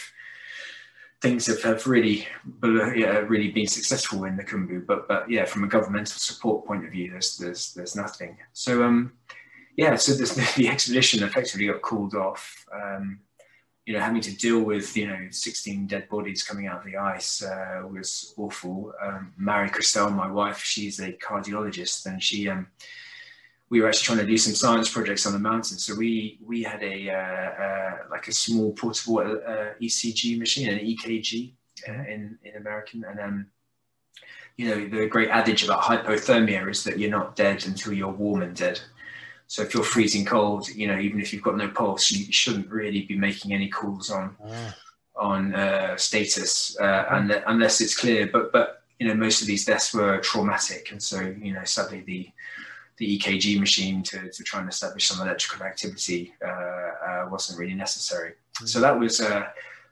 things have, have really, yeah, really been successful in the Khumbu. But but yeah, from a governmental support point of view, there's there's there's nothing. So um, yeah, so this, [LAUGHS] the expedition effectively got called off. Um, you know, having to deal with you know 16 dead bodies coming out of the ice uh, was awful. Um, Marie Christelle, my wife, she's a cardiologist, and she um, we were actually trying to do some science projects on the mountain. So we we had a uh, uh, like a small portable uh, ECG machine, an EKG uh, in in American, and um, you know the great adage about hypothermia is that you're not dead until you're warm and dead. So if you're freezing cold, you know even if you've got no pulse, you shouldn't really be making any calls on ah. on uh, status uh, unless it's clear. But but you know most of these deaths were traumatic, and so you know sadly the the EKG machine to, to try and establish some electrical activity uh, uh, wasn't really necessary. Mm. So that was uh,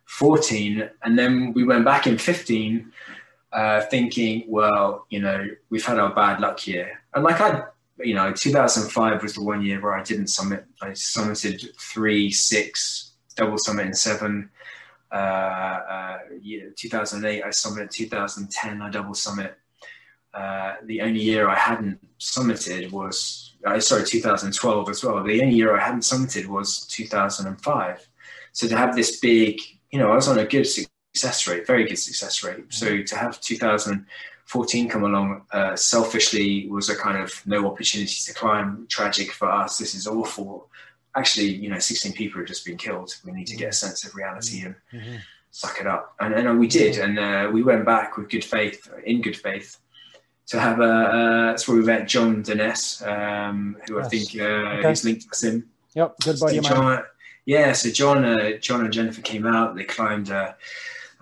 14. And then we went back in 15 uh, thinking, well, you know, we've had our bad luck here. And like I, you know, 2005 was the one year where I didn't summit. I summited three, six, double summit in seven. Uh, uh, yeah, 2008, I summited. 2010, I double summit. Uh, the only year I hadn't summited was, uh, sorry, 2012 as well. The only year I hadn't summited was 2005. So to have this big, you know, I was on a good success rate, very good success rate. So to have 2014 come along uh, selfishly was a kind of no opportunity to climb. Tragic for us. This is awful. Actually, you know, 16 people have just been killed. We need to get a sense of reality and mm-hmm. suck it up. And, and we did. And uh, we went back with good faith, in good faith to have a. That's where we met John Dines, um, who yes. I think uh, okay. is linked to him. Yep, good buddy so John, Yeah, so John, uh, John and Jennifer came out. They climbed uh,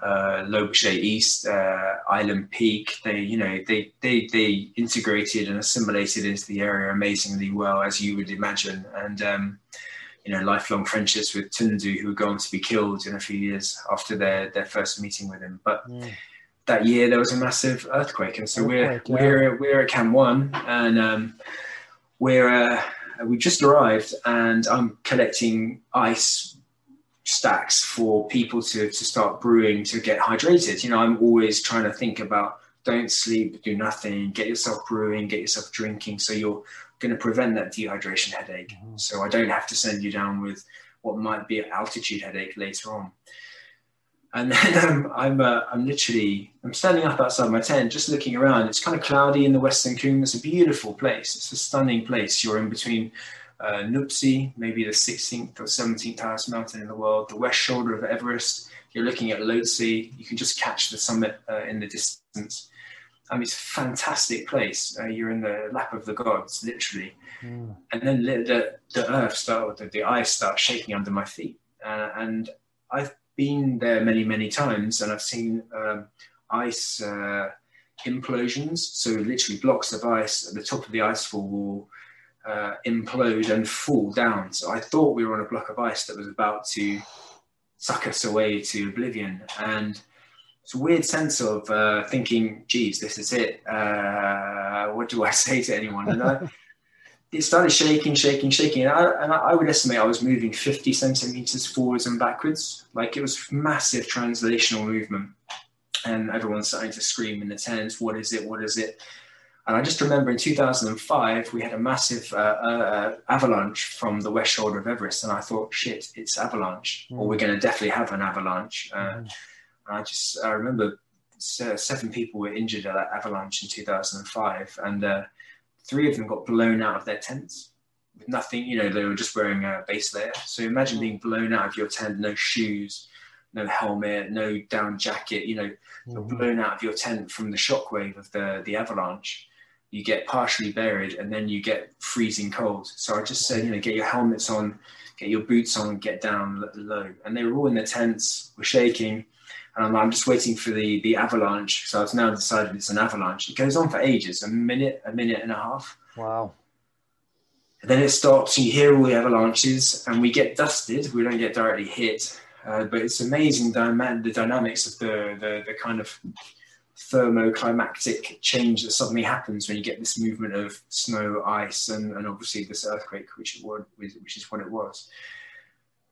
uh, Lobuche East, uh, Island Peak. They, you know, they they they integrated and assimilated into the area amazingly well, as you would imagine, and. Um, you know, lifelong friendships with Tundu, who were going to be killed in a few years after their, their first meeting with him. But mm that year there was a massive earthquake, and so earthquake, we're yeah. we're we're at Camp One, and um, we're uh, we just arrived, and I'm collecting ice stacks for people to to start brewing to get hydrated. You know, I'm always trying to think about don't sleep, do nothing, get yourself brewing, get yourself drinking. So you're going to prevent that dehydration headache. Mm-hmm. So I don't have to send you down with what might be an altitude headache later on. And then [LAUGHS] um, I'm, uh, I'm literally, I'm standing up outside my tent, just looking around. It's kind of cloudy in the Western Cwm. It's a beautiful place. It's a stunning place. You're in between uh, Nuptse, maybe the 16th or 17th highest mountain in the world, the west shoulder of Everest. You're looking at Lhotse. You can just catch the summit uh, in the distance. I mean, it's a fantastic place. Uh, you're in the lap of the gods, literally. Mm. And then the, the earth started, the, the ice starts shaking under my feet. Uh, and I've been there many, many times and I've seen um, ice uh, implosions. So literally blocks of ice at the top of the icefall will uh, implode and fall down. So I thought we were on a block of ice that was about to suck us away to oblivion. And it's a weird sense of uh, thinking, geez, this is it. Uh, what do I [LAUGHS] say to anyone? And I, it started shaking, shaking, shaking. And, I, and I would estimate I was moving 50 centimeters forwards and backwards. Like it was massive translational movement. And everyone's starting to scream in the tents, what is it? What is it? And I just remember in 2005, we had a massive uh, uh, avalanche from the west shoulder of Everest. And I thought, shit, it's avalanche, mm. or we're going to definitely have an avalanche. Uh, mm. I just I remember seven people were injured at that avalanche in 2005, and uh, three of them got blown out of their tents with nothing. You know, they were just wearing a base layer. So imagine being blown out of your tent, no shoes, no helmet, no down jacket. You know, mm-hmm. blown out of your tent from the shockwave of the the avalanche. You get partially buried, and then you get freezing cold. So I just said, you know, get your helmets on, get your boots on, get down low. And they were all in their tents, were shaking and I'm just waiting for the the avalanche. So I've now decided it's an avalanche. It goes on for ages, a minute, a minute and a half. Wow. And then it stops, you hear all the avalanches, and we get dusted. We don't get directly hit, uh, but it's amazing the dynamics of the, the the kind of thermoclimactic change that suddenly happens when you get this movement of snow, ice, and, and obviously this earthquake, which it was, which is what it was.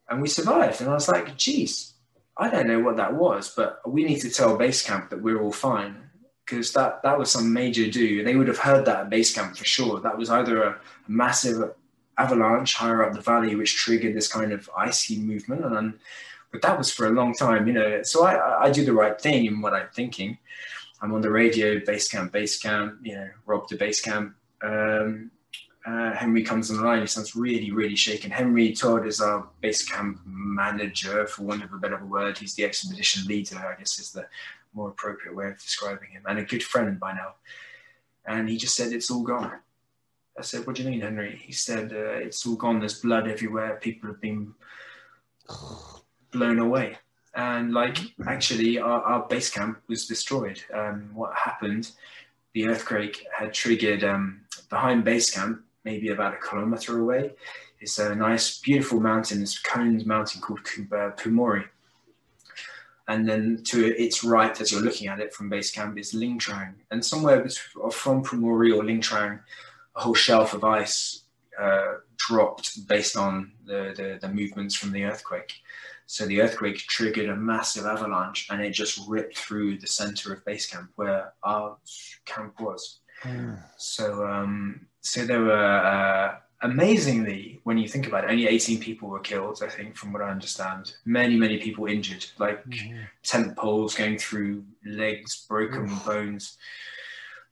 And we survived, and I was like, "Geez, I don't know what that was, but we need to tell Basecamp that we're all fine because that that was some major do. They would have heard that at Basecamp for sure. That was either a, massive avalanche higher up the valley, which triggered this kind of icy movement, and then, but that was for a long time, you know. So I, I do the right thing in what I'm thinking. I'm on the radio, Basecamp, Basecamp, you know, Rob to Basecamp. Um, uh, Henry comes on the line. He sounds really, really shaken. Henry Todd is our base camp manager, for want of a better word. He's the expedition leader, I guess is the more appropriate way of describing him, and a good friend by now. And he just said, It's all gone. I said, What do you mean, Henry? He said, uh, It's all gone. There's blood everywhere. People have been [SIGHS] blown away. And, like, actually, our, our base camp was destroyed. Um, what happened? The earthquake had triggered um, behind base camp maybe about a kilometer away. It's a nice, beautiful mountain. It's a coned mountain called Pumori. And then to its right, as you're looking at it from base camp, is Lingtren. And somewhere from Pumori or Lingtren, a whole shelf of ice uh, dropped based on the, the, the movements from the earthquake. So the earthquake triggered a massive avalanche and it just ripped through the center of base camp where our camp was. Mm. So um, so there were uh, amazingly, when you think about it, only 18 people were killed. I think, from what I understand, many many people injured, like mm-hmm. tent poles going through legs, broken bones.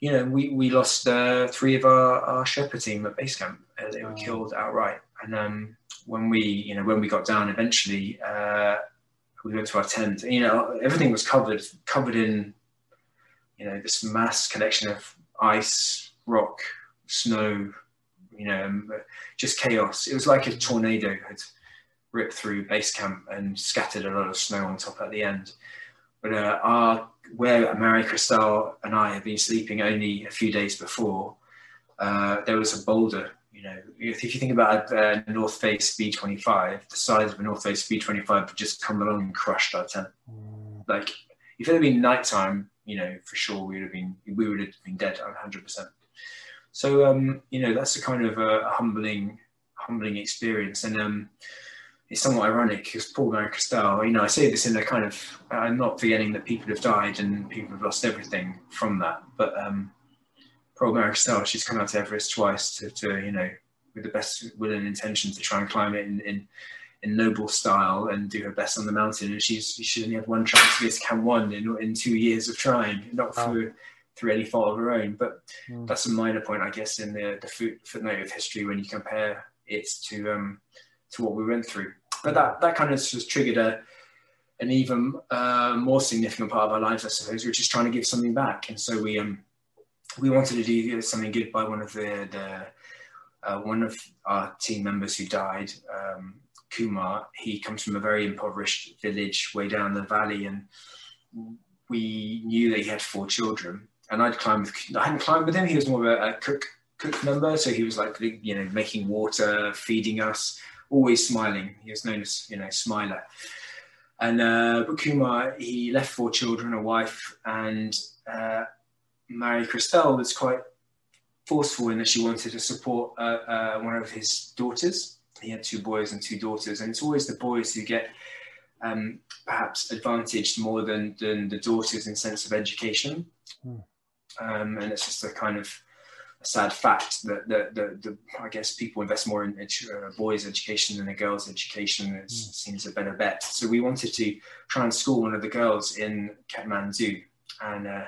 You know, we we lost uh, three of our, our Sherpa team at base camp. Uh, they were oh. killed outright. And um, when we, you know, when we got down, eventually uh, we went to our tent. You know, everything was covered covered in, you know, this mass collection of ice, rock, snow, you know, um, just chaos. It was like a tornado had ripped through base camp and scattered a lot of snow on top at the end. But uh, our where Marie Christelle and I had been sleeping only a few days before, uh, there was a boulder. You know, if, if you think about a North Face B25, the size of a North Face B25 would just come along and crushed our tent. Like, if it had been nighttime, you know, for sure we would have been we would have been dead 100 percent. So um, you know that's a kind of a, humbling, humbling experience. And um, it's somewhat ironic because Paul Mary Christelle, you know, I say this in a kind of, I'm not forgetting that people have died and people have lost everything from that. But um, Paul Mary Christelle, she's come out to Everest twice to, to, you know, with the best will and intention to try and climb it in, in, in noble style and do her best on the mountain. And she's she only had one chance to get to Camp One in, in two years of trying, not wow. through through any fault of her own. But mm. that's a minor point, I guess, in the the foot, footnote of history when you compare it to um, to what we went through. But that that kind of just triggered a an even uh, more significant part of our lives, I suppose, which is trying to give something back. And so we um we wanted to do something good by one of the the uh, one of our team members who died. Um, Kumar, he comes from a very impoverished village way down the valley, and we knew that he had four children. And I'd climbed with, I hadn't climbed with him. He was more of a, a cook cook member, so he was like you know making water, feeding us, always smiling. He was known as, you know, Smiler. And uh, but Kumar, he left four children, a wife, and uh, Mary Christelle was quite forceful in that she wanted to support uh, uh, one of his daughters. He had two boys and two daughters, and it's always the boys who get um, perhaps advantaged more than, than the daughters in sense of education. Mm. Um, and it's just a kind of a sad fact that the, the, the, I guess people invest more in uh, boys' education than a girls' education. It mm. seems a better bet. So we wanted to try and school one of the girls in Kathmandu, and uh,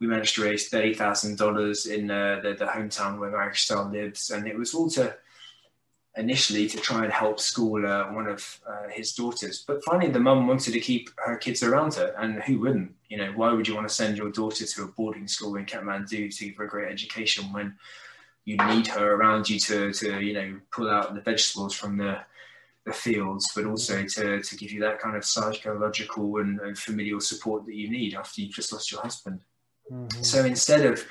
we managed to raise thirty thousand dollars in uh, the, the hometown where Christelle lives, and it was all to initially to try and help school uh, one of uh, his daughters. But finally, the mum wanted to keep her kids around her, and who wouldn't? You know, why would you want to send your daughter to a boarding school in Kathmandu to give her a great education when you need her around you to, to you know, pull out the vegetables from the the fields, but also to, to give you that kind of psychological and, and familial support that you need after you've just lost your husband. Mm-hmm. So instead of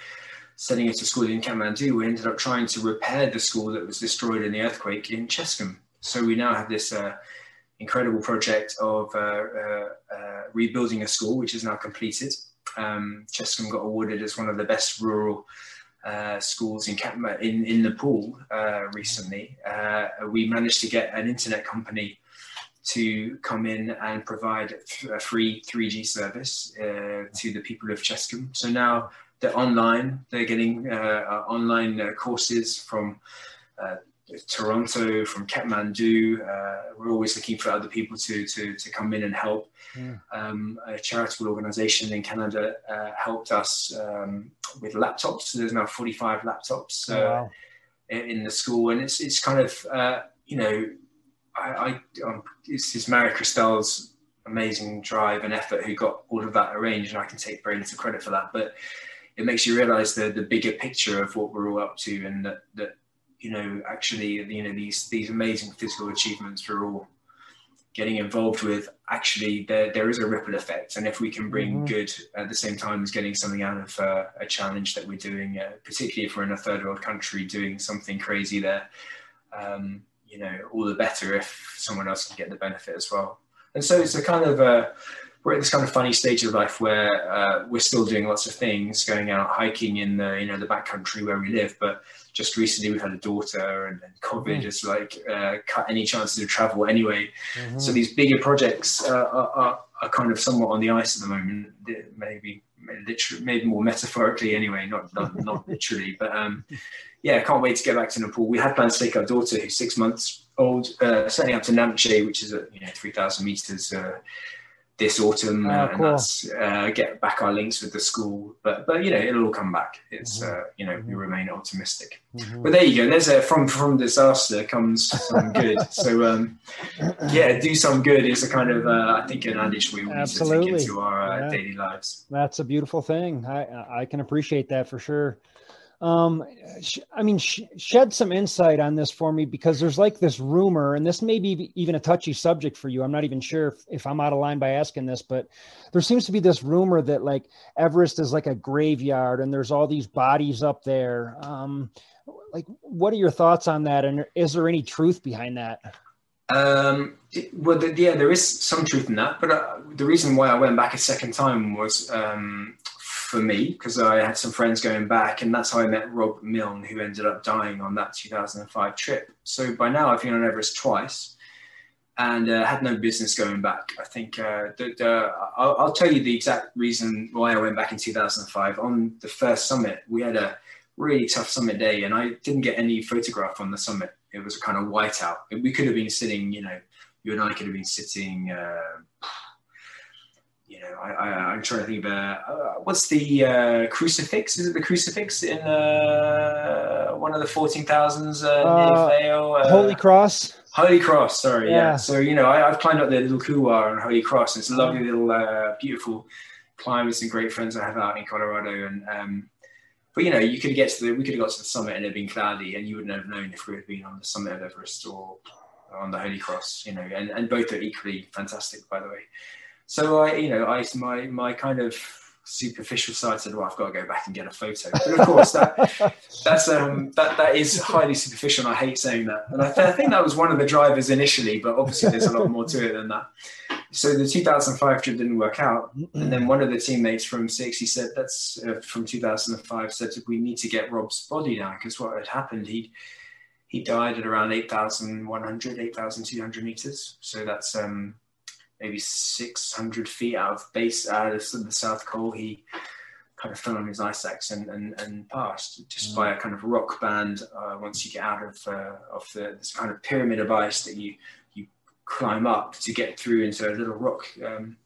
sending it to school in Kathmandu, we ended up trying to repair the school that was destroyed in the earthquake in Chescombe. So we now have this uh, incredible project of uh, uh, uh rebuilding a school, which is now completed. Um, Chescombe got awarded as one of the best rural uh, schools in, in, in Nepal uh, recently. we managed to get an internet company to come in and provide a free 3G service uh, to the people of Chescombe. So now they're online. They're getting uh, uh, online uh, courses from Toronto, from Kathmandu. we're always looking for other people to, to, to come in and help. Yeah. Um, a charitable organization in Canada uh, helped us um, with laptops. So there's now 45 laptops uh, oh, wow. in the school, and it's it's kind of uh, you know, I, I um, it's, it's Mary Christelle's amazing drive and effort who got all of that arranged, and I can take very little credit for that, but it makes you realize the the bigger picture of what we're all up to and that that you know actually you know these these amazing physical achievements we're all getting involved with actually there there is a ripple effect and if we can bring mm-hmm. good at the same time as getting something out of uh, a challenge that we're doing uh, particularly if we're in a third world country doing something crazy there um, you know all the better if someone else can get the benefit as well and so it's a kind of a we're at this kind of funny stage of life where uh, we're still doing lots of things, going out hiking in the you know the backcountry where we live. But just recently we've had a daughter, and, and COVID mm. has like uh, cut any chances of travel anyway. Mm-hmm. So these bigger projects uh, are, are, are, kind of somewhat on the ice at the moment. Maybe literally, maybe more metaphorically anyway, not not, not [LAUGHS] literally. But um, yeah, I can't wait to get back to Nepal. We had plans to take our daughter, who's six months old, uh, setting up to Namche, which is at you know three thousand meters uh, this autumn, oh, uh, and that's uh, get back our links with the school. But but you know it'll all come back. It's mm-hmm. uh, you know we mm-hmm. remain optimistic. Mm-hmm. But there you go. There's a from from disaster comes some good. [LAUGHS] so um, yeah, do some good is a kind of uh, I think an adage we want to take into our uh, yeah. daily lives. That's a beautiful thing. I I can appreciate that for sure um sh- i mean sh- shed some insight on this for me because there's like this rumor and this may be even a touchy subject for you. I'm not even sure if, if i'm out of line by asking this but there seems to be this rumor that like everest is like a graveyard and there's all these bodies up there. Um like what are your thoughts on that? And is there any truth behind that? Um, well, the, yeah, there is some truth in that, but uh, the reason why I went back a second time was um, for me because I had some friends going back, and that's how I met Rob Milne, who ended up dying on that 2005 trip. So by now I've been on Everest twice, and uh, had no business going back. I think uh, the, the, I'll, I'll, tell you the exact reason why I went back in 2005. On the first summit, we had a really tough summit day, and I didn't get any photograph on the summit. It was a kind of whiteout. We could have been sitting, you know, you and I could have been sitting. Uh, you know, I, am trying to think of uh, what's the uh, crucifix? Is it the crucifix in uh, one of the fourteen thousands uh, near uh, Holy Cross. Holy Cross, sorry, yeah. yeah. So you know, I, have climbed up the little couloir on Holy Cross. And it's a lovely little, uh, beautiful climb with some great friends I have out in Colorado. And um, but you know, you could get to the we could have got to the summit and it had been cloudy, and you wouldn't have known if we had been on the summit of Everest or on the Holy Cross. You know, and, and both are equally fantastic, by the way. So I, you know, I my my kind of superficial side said, "Well, I've got to go back and get a photo." But of course, that [LAUGHS] that's um, that that is highly superficial, and I hate saying that. And I, th- I, think that was one of the drivers initially, but obviously there's a lot more to it than that. So the 2005 trip didn't work out, and then one of the teammates from 60 said, "That's uh, from 2005." Said we need to get Rob's body now because what had happened, he he died at around 8,100, 8,200 meters. So that's um, maybe 600 feet out of base out of the South Col, he kind of fell on his ice axe and, and, and passed just mm. by a kind of rock band. Uh, once you get out of uh, of the, this kind of pyramid of ice that you you climb up to get through into a little rock um,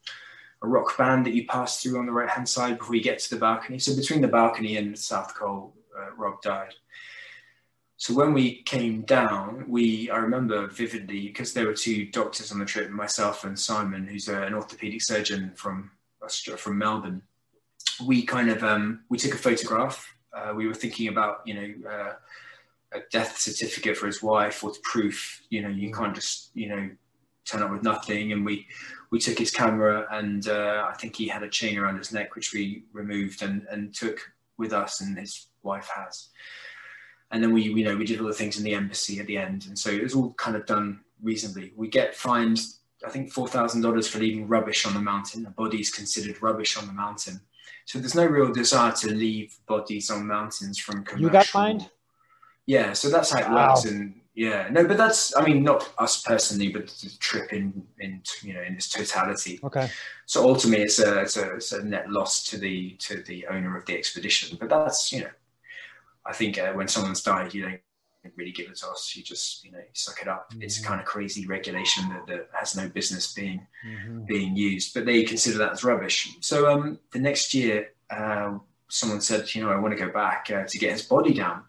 a rock band that you pass through on the right hand side before you get to the balcony. So between the balcony and South Col, uh, Rob died. So when we came down, we I remember vividly because there were two doctors on the trip, myself and Simon, who's a, an orthopedic surgeon from from Melbourne. We kind of um, we took a photograph. Uh, we were thinking about you know uh, a death certificate for his wife or proof. You know you can't just you know turn up with nothing. And we we took his camera and uh, I think he had a chain around his neck which we removed and and took with us and his wife has and then we you know we did all the things in the embassy at the end. And so it was all kind of done reasonably. We get fined i think $4000 for leaving rubbish on the mountain. A body is considered rubbish on the mountain. So there's no real desire to leave bodies on mountains from commercial. you got fined? Yeah so that's how it wow. works and yeah. No but that's i mean not us personally but the trip in in you know in its totality. Okay. So ultimately it's a, it's a, it's a net loss to the to the owner of the expedition. But that's you know I think uh, when someone's died, you don't really give it a toss. You just, you know, suck it up. Mm-hmm. It's a kind of crazy regulation that, that has no business being mm-hmm. being used, but they consider that as rubbish. So um, the next year, uh, someone said, you know, I want to go back uh, to get his body down.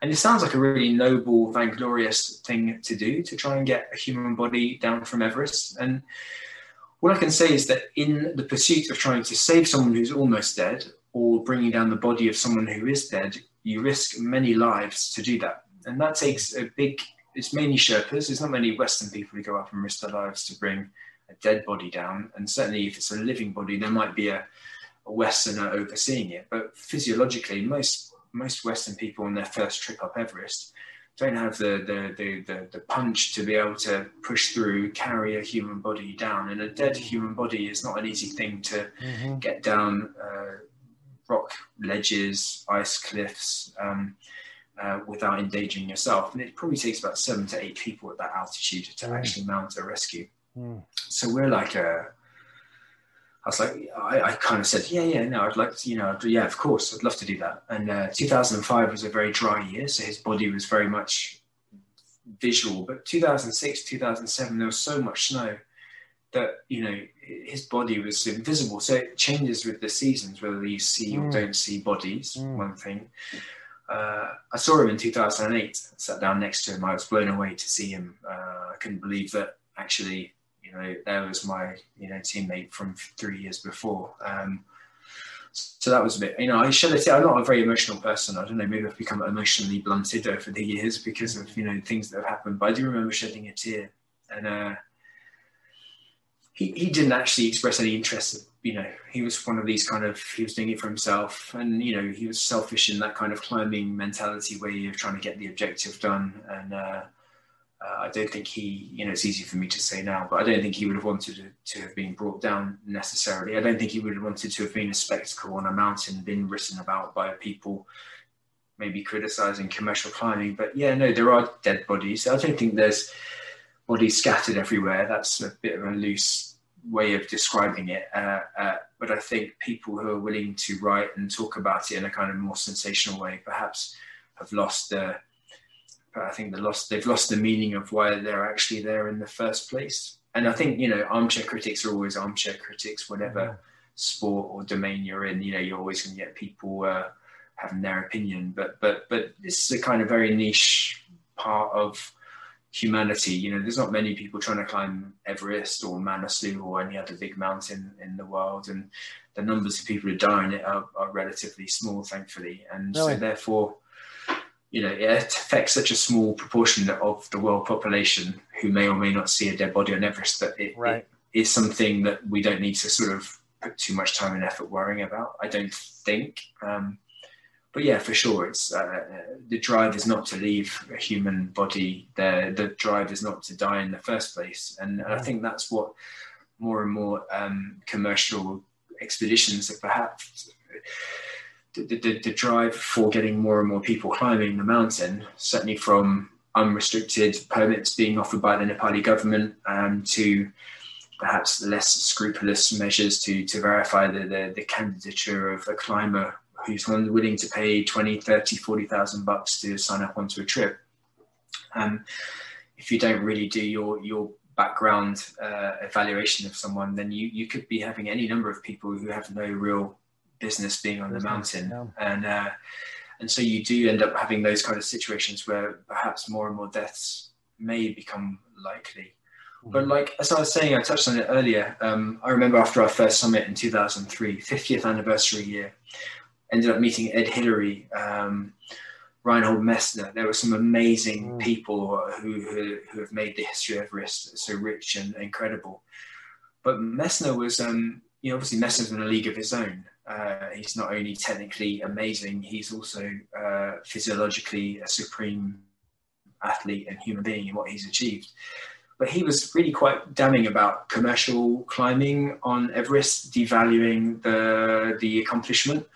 And it sounds like a really noble, vainglorious thing to do to try and get a human body down from Everest. And what I can say is that in the pursuit of trying to save someone who's almost dead or bringing down the body of someone who is dead, you risk many lives to do that. And that takes a big, it's mainly Sherpas. There's not many Western people who go up and risk their lives to bring a dead body down. And certainly if it's a living body, there might be a, a Westerner overseeing it. But physiologically, most, most Western people on their first trip up Everest don't have the, the, the, the, the punch to be able to push through, carry a human body down. And a dead human body is not an easy thing to mm-hmm. get down. Uh, rock ledges, ice cliffs, um, uh, without endangering yourself. And it probably takes about seven to eight people at that altitude to mm. actually mount a rescue. Mm. So we're like a, I was like, I, I, kind of said, yeah, yeah, no, I'd like to, you know, yeah, of course, I'd love to do that. And uh, 2005 was a very dry year, so his body was very much visual. But 2006, 2007, there was so much snow that you know his body was invisible. So it changes with the seasons, whether you see mm. or don't see bodies. Mm. One thing. Uh, I saw him in 2008. sat down next to him. I was blown away to see him. Uh, I couldn't believe that actually, you know, there was my you know teammate from three years before. Um, so that was a bit, you know, I should say I'm not a very emotional person. I don't know, maybe I've become emotionally blunted over the years because of you know things that have happened. But I do remember shedding a tear, and uh, he, he didn't actually express any interest. You know, he was one of these kind of he was doing it for himself, and you know he was selfish in that kind of climbing mentality where you're trying to get the objective done. And uh, uh, I don't think he, you know, it's easy for me to say now, but I don't think he would have wanted to, to have been brought down necessarily. I don't think he would have wanted to have been a spectacle on a mountain, been written about by people maybe criticizing commercial climbing. But yeah, no, there are dead bodies. I don't think there's bodies scattered everywhere. That's a bit of a loose way of describing it. Uh, uh, but I think people who are willing to write and talk about it in a kind of more sensational way perhaps have lost the. I think they lost. They've lost the meaning of why they're actually there in the first place. And I think you know, armchair critics are always armchair critics, whatever sport or domain you're in. You know, you're always going to get people uh, having their opinion. But but but this is a kind of very niche part of humanity. You know, there's not many people trying to climb Everest or Manaslu or any other big mountain in the world, and the numbers of people who die in it are, are relatively small, thankfully, and really? so therefore. You know, it affects such a small proportion of the world population who may or may not see a dead body on Everest that it, right. it is something that we don't need to sort of put too much time and effort worrying about. I don't think. Um, but yeah, for sure, it's uh, the drive is not to leave a human body there. The drive is not to die in the first place, and, and I think that's what more and more um, commercial expeditions that perhaps the, the, the, drive for getting more and more people climbing the mountain, certainly from unrestricted permits being offered by the Nepali government um, to perhaps less scrupulous measures to, to verify the, the, the candidature of a climber who's willing to pay 20, 30, 40,000 bucks to sign up onto a trip. Um, if you don't really do your, your background uh, evaluation of someone, then you, you could be having any number of people who have no real business being on the mountain. Yeah. And, uh, and so you do end up having those kind of situations where perhaps more and more deaths may become likely. But like as I was saying, I touched on it earlier. Um, I remember after our first summit in 2003, 50th anniversary year, ended up meeting Ed Hillary, um, Reinhold Messner. There were some amazing mm. people who, who, who have made the history of Everest so rich and incredible. But Messner was, um, you know, obviously Messner's in a league of his own. Uh, he's not only technically amazing, he's also uh, physiologically a supreme athlete and human being in what he's achieved. But he was really quite damning about commercial climbing on Everest, devaluing the the accomplishment.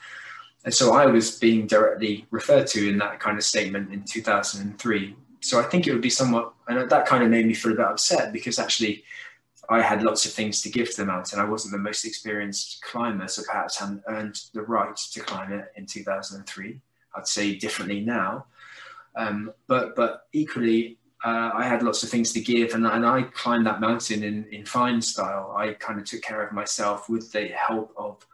And so I was being directly referred to in that kind of statement in 2003. So I think it would be somewhat, and that kind of made me feel a bit upset because actually I had lots of things to give to the mountain. I wasn't the most experienced climber, so perhaps hadn't earned the right to climb it in 2003. I'd say differently now. Um, but but equally, uh, I had lots of things to give, and, and I climbed that mountain in, in fine style. I kind of took care of myself with the help of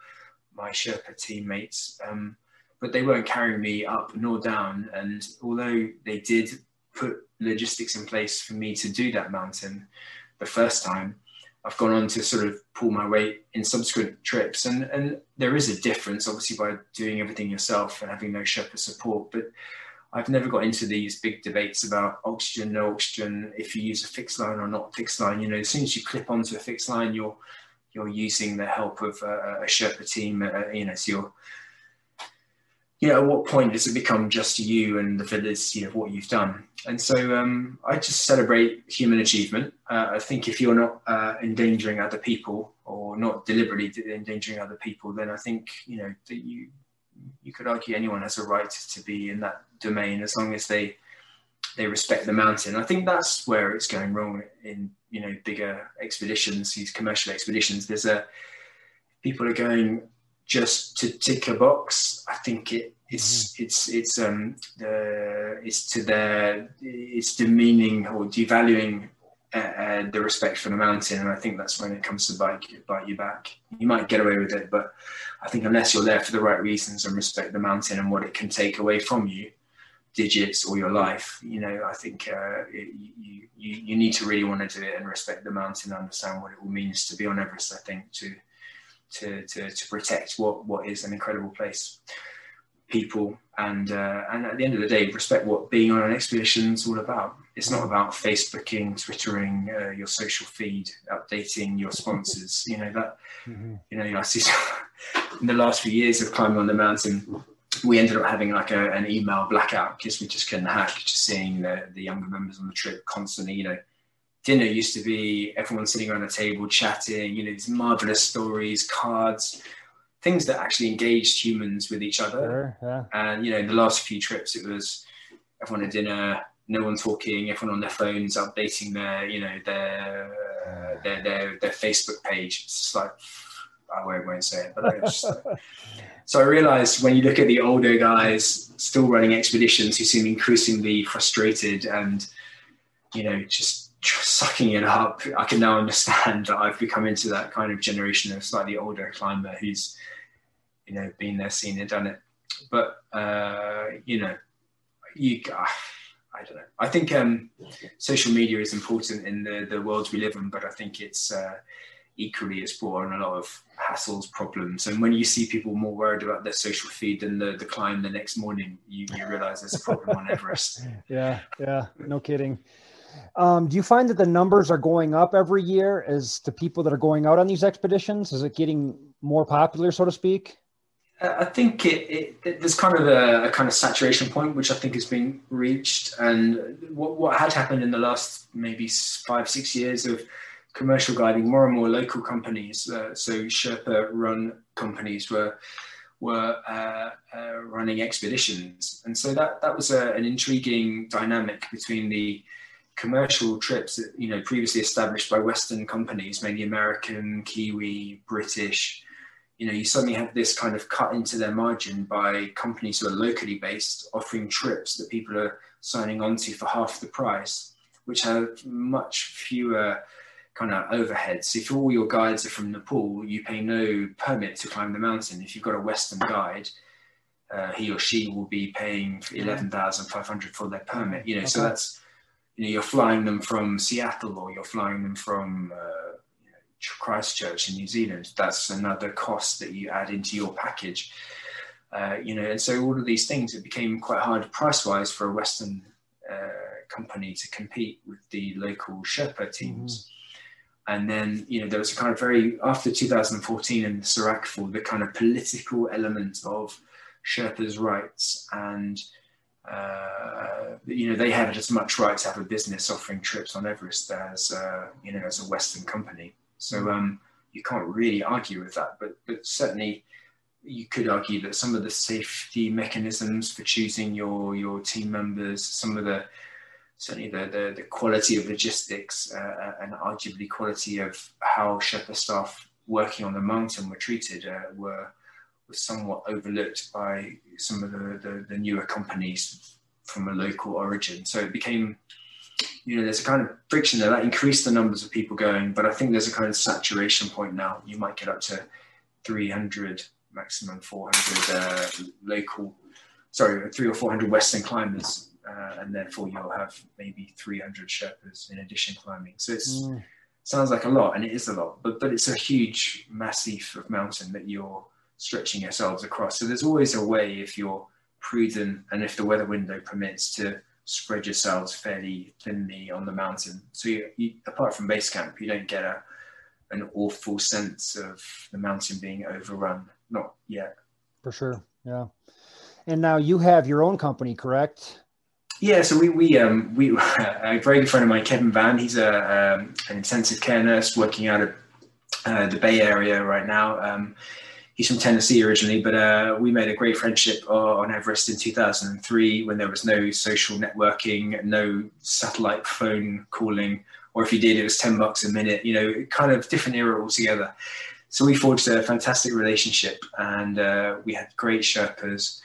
my Sherpa teammates, um, but they weren't carrying me up nor down. And although they did put logistics in place for me to do that mountain the first time, I've gone on to sort of pull my weight in subsequent trips. And, and there is a difference, obviously, by doing everything yourself and having no Sherpa support. But I've never got into these big debates about oxygen, no oxygen, if you use a fixed line or not fixed line. You know, as soon as you clip onto a fixed line, you're you're using the help of a, a Sherpa team. Uh, you know, so you're, you know, at what point does it become just you and the validity of what you've done? And so um, I just celebrate human achievement. Uh, I think if you're not uh, endangering other people or not deliberately endangering other people, then I think you know that you you could argue anyone has a right to be in that domain as long as they they respect the mountain. I think that's where it's going wrong in you know bigger expeditions, these commercial expeditions. There's a people are going just to tick a box. I think it it's mm-hmm. it's it's um the it's to their it's demeaning or devaluing uh, uh, the respect for the mountain, and I think that's when it comes to bite you, bite you back. You might get away with it, but I think unless you're there for the right reasons and respect the mountain and what it can take away from you, digits or your life, you know, I think uh, it, you, you, you need to really want to do it and respect the mountain, and understand what it all means to be on Everest. I think to to to, to protect what what is an incredible place, people, and uh, and at the end of the day, respect what being on an expedition is all about. It's not about Facebooking, Twittering uh, your social feed, updating your sponsors. you know that. Mm-hmm. You know, I see [LAUGHS] in the last few years of climbing on the mountain we ended up having like a, an email blackout because we just couldn't hack. Just seeing the, the younger members on the trip constantly, you know, dinner used to be everyone sitting around a table chatting, you know, these marvelous stories, cards, things that actually engaged humans with each other. Sure, yeah. And, you know, in the last few trips, it was everyone at dinner, no one talking, everyone on their phones updating their, you know, their their their, their Facebook page. It's just like I won't, say it, but just, so I realized when you look at the older guys still running expeditions who seem increasingly frustrated and you know just sucking it up, I can now understand that I've become into that kind of generation of slightly older climber who's you know been there, seen it, done it. But uh, you know, you. I don't know. I think um, social media is important in the, the world we live in, but I think it's uh, equally it's brought on a lot of hassles, problems. And when you see people more worried about their social feed than the, the climb the next morning, you, you realize there's a problem on Everest. [LAUGHS] Yeah, yeah, no kidding. Um, do you find that the numbers are going up every year as to people that are going out on these expeditions? Is it getting more popular, so to speak? I think it, it, it, there's kind of a, a, kind of saturation point, which I think has been reached. And what, what had happened in the last maybe five, six years of commercial guiding, more and more local companies, uh, so Sherpa run companies were were uh, uh, running expeditions, and so that that was a, an intriguing dynamic between the commercial trips that you know previously established by Western companies, mainly American, Kiwi, British. You know, you suddenly have this kind of cut into their margin by companies who are locally based offering trips that people are signing on to for half the price, which have much fewer kind of overheads. If all your guides are from Nepal, you pay no permit to climb the mountain. If you've got a Western guide, uh, he or she will be paying eleven thousand five hundred for their permit. You know, okay. so that's you know you're flying them from Seattle or you're flying them from uh, Christchurch in New Zealand. That's another cost that you add into your package. Uh, you know, and so all of these things, it became quite hard price-wise for a Western uh, company to compete with the local Sherpa teams. Mm-hmm. And then, you know, there was a kind of very after 2014 and the Serac fall, the kind of political element of Sherpa's rights and uh, you know, they have as much right to have a business offering trips on Everest as, uh, you know, as a Western company. So um, you can't really argue with that. But, but certainly you could argue that some of the safety mechanisms for choosing your, your team members, some of the certainly the, the, the quality of logistics uh, and arguably quality of how Sherpa staff working on the mountain were treated uh, were, were somewhat overlooked by some of the, the, the newer companies from a local origin. So it became you know, there's a kind of friction there that increased the numbers of people going, but I think there's a kind of saturation point now. You might get up to 300, maximum 400 uh, local, sorry, three or 400 Western climbers, uh, and therefore you'll have maybe 300 Sherpas in addition climbing. So it mm. sounds like a lot, and it is a lot, but but it's a huge massif of mountain that you're stretching yourselves across. So there's always a way if you're prudent and if the weather window permits to spread yourselves fairly thinly on the mountain. So you, you, apart from base camp, you don't get a an awful sense of the mountain being overrun. Not yet. For sure. Yeah. And now you have your own company, correct? Yeah, so we we um we [LAUGHS] a very good friend of mine, Kevin Van. He's a um, an intensive care nurse working out of uh, the Bay Area right now. Um, he's from Tennessee originally, but uh, we made a great friendship on Everest in 2003 when there was no social networking, no satellite phone calling, or if you did, it was 10 bucks a minute, you know, kind of different era altogether. So we forged a fantastic relationship and uh, we had great Sherpas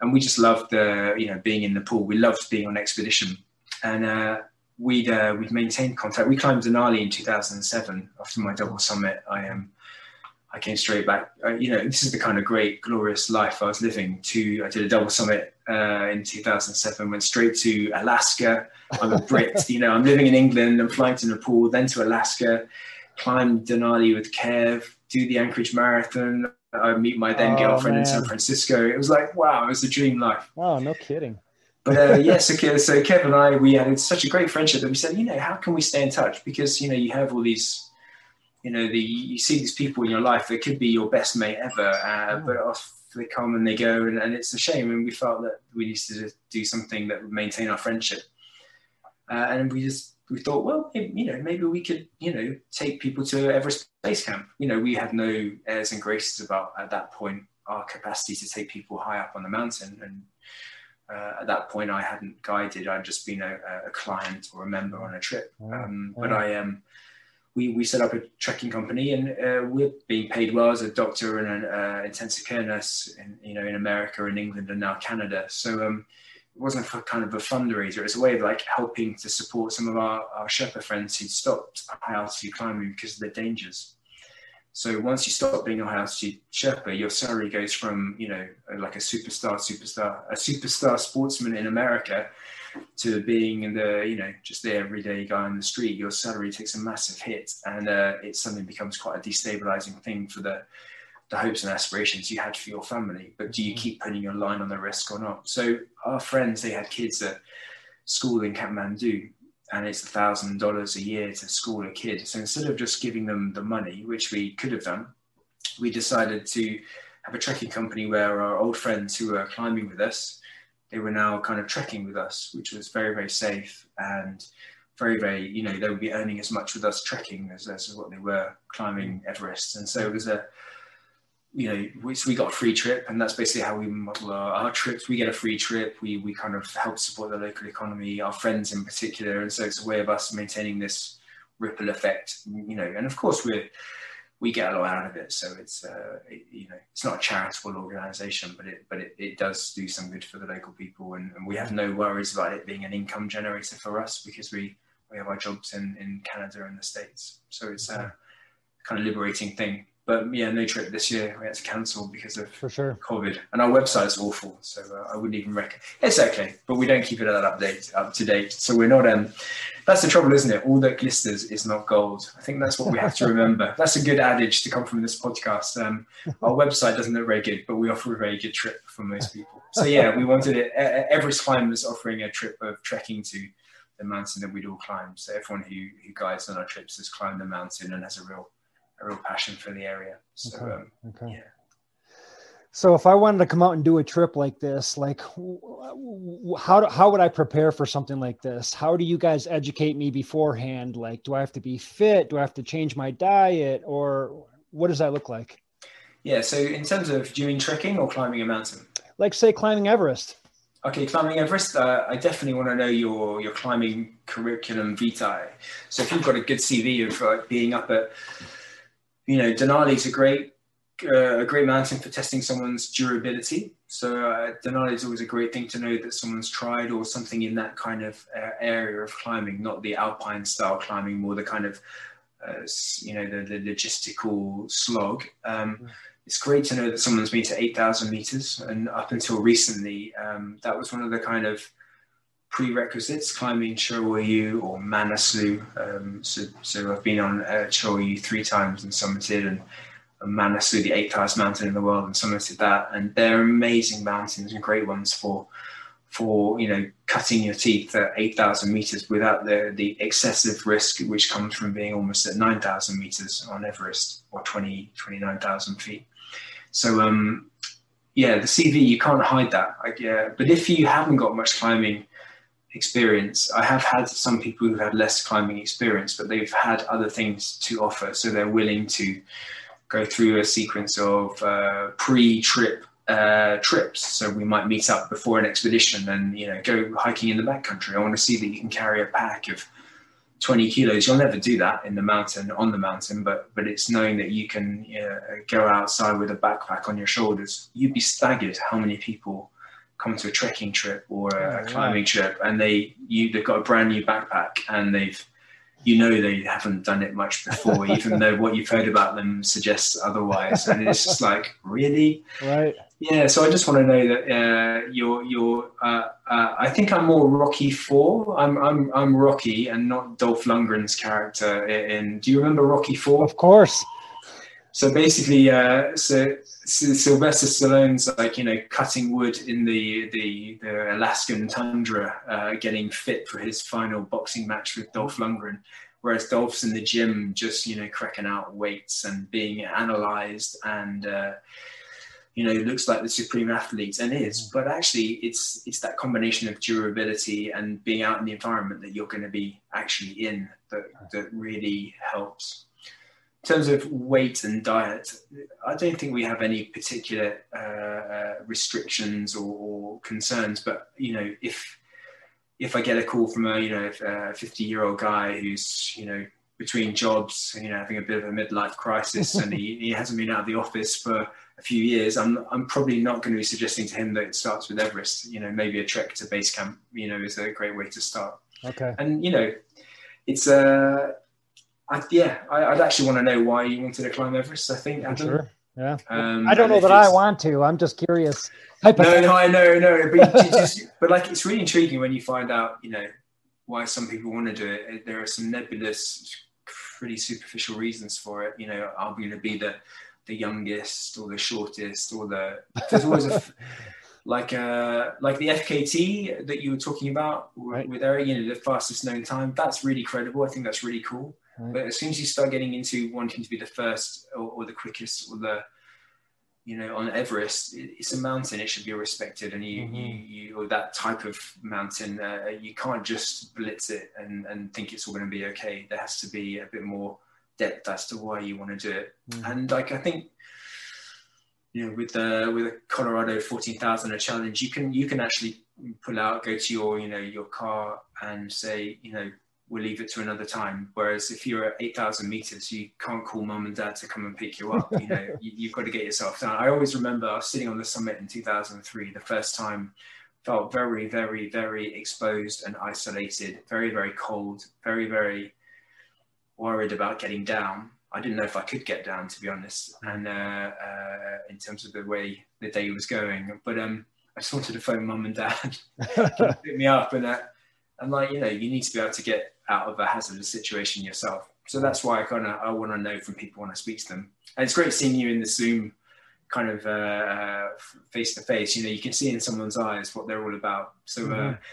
and we just loved the, you know, being in Nepal. We loved being on expedition. And uh, we'd, uh, we'd maintained contact. We climbed Denali in 2007 after my double summit. I am um, I came straight back. Uh, you know, this is the kind of great, glorious life I was living. To I did a double summit uh, in 2007. Went straight to Alaska. I'm a Brit. [LAUGHS] you know, I'm living in England. I'm flying to Nepal, then to Alaska. Climb Denali with Kev. Do the Anchorage Marathon. I meet my then oh, girlfriend man. in San Francisco. It was like, wow, it was a dream life. Oh, no kidding. But uh, yes, so, so Kev and I, we had such a great friendship that we said, you know, how can we stay in touch? Because you know, you have all these you know, the you see these people in your life that could be your best mate ever, uh, but off they come and they go, and, and, it's a shame. And we felt that we needed to do something that would maintain our friendship, uh, and we just we thought, well, you know, maybe we could, you know, take people to Everest Base Camp. You know, we had no airs and graces about at that point our capacity to take people high up on the mountain, and Uh, at that point, I hadn't guided; I'd just been a, a client or a member on a trip. Um, but I um, we we set up a trekking company, and uh, we're being paid well as a doctor and an uh, intensive care nurse, in, you know, in America, in England, and now Canada. So um, wasn't for kind of a fundraiser. It was a way of like helping to support some of our, our Sherpa friends who'd stopped high altitude climbing because of the dangers. So once you stop being a high altitude Sherpa, your salary goes from, you know, like a superstar, superstar, a superstar sportsman in America to being in the, you know, just the everyday guy on the street. Your salary takes a massive hit and uh, it suddenly becomes quite a destabilizing thing for the, the hopes and aspirations you had for your family. But do you mm-hmm. keep putting your line on the risk or not? So our friends, they had kids at school in Kathmandu and it's a thousand dollars a year to school a kid. So instead of just giving them the money, which we could have done, we decided to have a trekking company where our old friends who were climbing with us, they were now kind of trekking with us, which was very, very safe and very, very, you know, they would be earning as much with us trekking as, as what they were climbing mm-hmm. Everest. And so it was a, you know, we, so we got a free trip, and that's basically how we model our, our, trips. We get a free trip. We we kind of help support the local economy, our friends in particular, and so it's a way of us maintaining this ripple effect. You know, and of course we we get a lot out of it. So it's uh, it, you know it's not a charitable organisation, but it but it, it does do some good for the local people, and, and we have no worries about it being an income generator for us because we we have our jobs in in Canada and the states. So it's a kind of liberating thing but yeah, no trip this year. We had to cancel because of for sure COVID, and our website's awful, so uh, I wouldn't even recommend. It's okay, but we don't keep it at update up to date, so we're not. Um, that's the trouble, isn't it? All that glisters is not gold. I think that's what we have to [LAUGHS] remember. that's a good adage to come from this podcast. Um, our website doesn't look very good, but we offer a very good trip for most people. So yeah, we wanted it. Everest Climbers offering a trip of trekking to the mountain that we'd all climb. So everyone who who guides on our trips has climbed the mountain and has a real a real passion for the area. So, okay. Um, okay. Yeah. So if I wanted to come out and do a trip like this, like how, how would I prepare for something like this? How do you guys educate me beforehand? Like, do I have to be fit? Do I have to change my diet or what does that look like? Yeah. So in terms of doing trekking or climbing a mountain? Like say climbing Everest. Okay, climbing Everest. Uh, I definitely want to know your your climbing curriculum vitae. So if you've got a good CV of uh, being up at you know, Denali is a great uh, a great mountain for testing someone's durability. So uh, Denali is always a great thing to know that someone's tried or something in that kind of uh, area of climbing, not the alpine style climbing, more the kind of uh, you know the, the logistical slog. Um, mm. It's great to know that someone's been to 8,000 meters, and up until recently, um, that was one of the kind of prerequisites climbing Cho Oyu or Manaslu. Um, so, so I've been on uh, Cho Oyu three times and summited, and, and Manaslu, the eighth highest mountain in the world, and summited that. And they're amazing mountains and great ones for for you know cutting your teeth at 8,000 meters without the the excessive risk which comes from being almost at 9,000 meters on Everest or 20 29,000 feet. So um, yeah, the CV you can't hide that. Yeah, but if you haven't got much climbing experience. I have had some people who've had less climbing experience, but they've had other things to offer, so they're willing to go through a sequence of uh, pre-trip uh, trips. So we might meet up before an expedition and you know go hiking in the backcountry. I want to see that you can carry a pack of 20 kilos. You'll never do that in the mountain on the mountain, but but it's knowing that you can go outside with a backpack on your shoulders. You'd be staggered how many people come to a trekking trip or a, oh, climbing trip and they you they've got a brand new backpack and they've you know they haven't done it much before [LAUGHS] even though what you've heard about them suggests otherwise and it's just like really? Right. Yeah so i just want to know that uh, you're you're uh, uh, i think i'm more rocky four. I'm i'm i'm rocky and not dolph lundgren's character in do you remember rocky four? Of course so basically, uh, so, so Sylvester Stallone's like you know cutting wood in the the, the Alaskan tundra, uh, getting fit for his final boxing match with Dolph Lundgren, whereas Dolph's in the gym just you know cracking out weights and being analyzed and. Uh, you know, looks like the supreme athlete and is, but actually it's it's that combination of durability and being out in the environment that you're going to be actually in that that really helps. Terms of weight and diet, I don't think we have any particular uh, uh, restrictions or, or, concerns. But you know, if if I get a call from a you know a 50 year old guy who's you know between jobs, you know, having a bit of a midlife crisis, and he, he hasn't been out of the office for a few years, I'm I'm probably not going to be suggesting to him that it starts with Everest. You know, maybe a trek to base camp, you know, is a great way to start. Okay. And you know, it's a uh, yeah, I, would actually want to know why you wanted to climb Everest. I think. I sure. Yeah. Um, I don't know that I want to. I'm just curious. No, no, I know, no, but [LAUGHS] just, but like it's really intriguing when you find out, you know, why some people want to do it. There are some nebulous, pretty superficial reasons for it. You know, I'm going to be the the youngest or the shortest or the there's always a [LAUGHS] like uh like the FKT that you were talking about right. with Eric, you know, the fastest known time. That's really credible. I think that's really cool. Right. But as soon as you start getting into wanting to be the first or, or the quickest or the you know, on Everest, it's a mountain. It should be respected, and you, mm-hmm. you, you, or that type of mountain, uh, you can't just blitz it and, and think it's all going to be okay. There has to be a bit more depth as to why you want to do it. Mm-hmm. And like I think, you know, with the with a Colorado fourteen thousand a challenge, you can you can actually pull out, go to your you know your car and say, you know, we'll leave it to another time. Whereas if you're at 8,000 meters, you can't call mom and dad to come and pick you up. You know, [LAUGHS] you, have got to get yourself down. I always remember I was sitting on the summit in 2003, the first time felt very, very, very exposed and isolated, very, very cold, very, very worried about getting down. I didn't know if I could get down, to be honest, and uh, uh, in terms of the way the day was going. But um, I just wanted to phone mum and dad, [LAUGHS] to pick me up, and uh, and like you know, you need to be able to get out of a hazardous situation yourself. So that's why I kind of I want to know from people when I speak to them. And it's great seeing you in the Zoom kind of face to face. You know, you can see in someone's eyes what they're all about. So uh,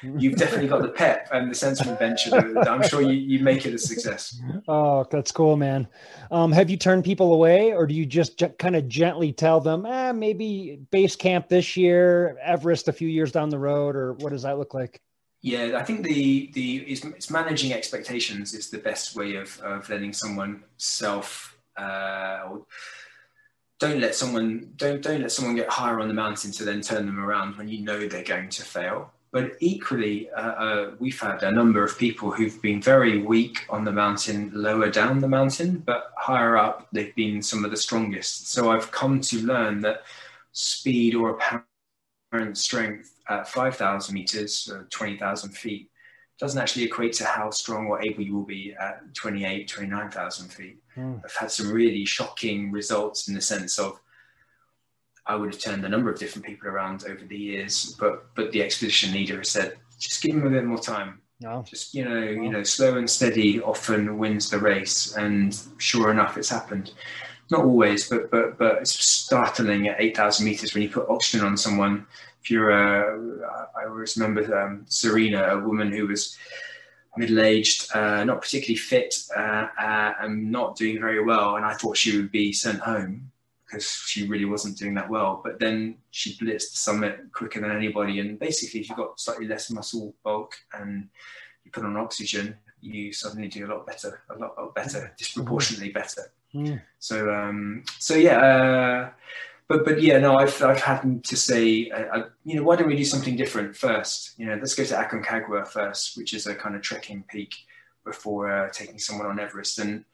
mm-hmm. you've definitely got the pep and the sense of adventure. That I'm sure you, you make it a success. Oh, that's cool, man. Um, have you turned people away, or do you just kind of gently tell them, eh, maybe base camp this year, Everest a few years down the road, or what does that look like? Yeah, I think the the it's, it's, managing expectations is the best way of of letting someone self. Uh, don't let someone don't don't let someone get higher on the mountain to then turn them around when you know they're going to fail. But equally, uh, uh, we've had a number of people who've been very weak on the mountain, lower down the mountain, but higher up, they've been some of the strongest. So I've come to learn that speed or apparent strength at 5,000 meters, uh, 20,000 feet, doesn't actually equate to how strong or able you will be at 28, 29,000 feet. Mm. I've had some really shocking results in the sense of I would have turned a number of different people around over the years, but but the expedition leader has said, just give them a bit more time. No. Just you know, no. you know, slow and steady often wins the race, and sure enough, it's happened. Not always, but but but it's startling at eight thousand meters when you put oxygen on someone you're a, I always remember um, Serena, a woman who was middle-aged, uh, not particularly fit, uh, uh, and not doing very well. And I thought she would be sent home because she really wasn't doing that well. But then she blitzed the summit quicker than anybody. And basically, if you've got slightly less muscle bulk and you put on oxygen, you suddenly do a lot better, a lot, lot better, disproportionately better. Mm. So, um, so yeah. But but yeah, no, I've I've had to say, uh, uh, you know, why don't we do something different first? You know, let's go to Aconcagua first, which is a kind of trekking peak before uh, taking someone on Everest, and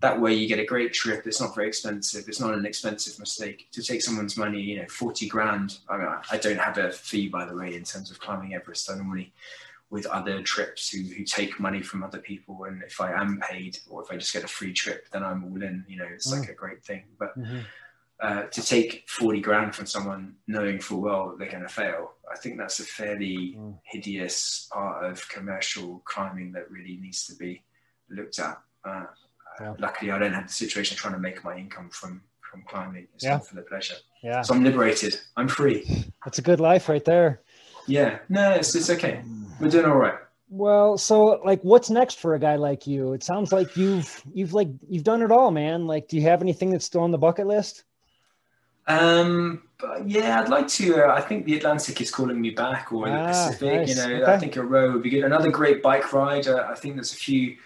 that way you get a great trip. It's not very expensive. It's not an expensive mistake to take someone's money. You know, forty grand. I mean, I don't have a fee, by the way, in terms of climbing Everest. I normally with other trips who, who take money from other people and if i am paid or if i just get a free trip then i'm all in you know it's mm. like a great thing but mm-hmm uh, to take 40 grand from someone knowing full well they're going to fail, I think that's a fairly mm. hideous part of commercial climbing that really needs to be looked at. Uh, yeah. Luckily, I don't have the situation of trying to make my income from from climbing. It's yeah. for the pleasure. Yeah. So I'm liberated. I'm free. That's a good life right there. Yeah. No, it's, it's okay. We're doing all right. Well, so like what's next for a guy like you? It sounds like you've you've like you've done it all, man. Like do you have anything that's still on the bucket list? Um, yeah, I'd like to. Uh, I think the Atlantic is calling me back, or ah, the Pacific. Nice. You know, okay. I think a row would be good. Another great bike ride. Uh, I think there's a few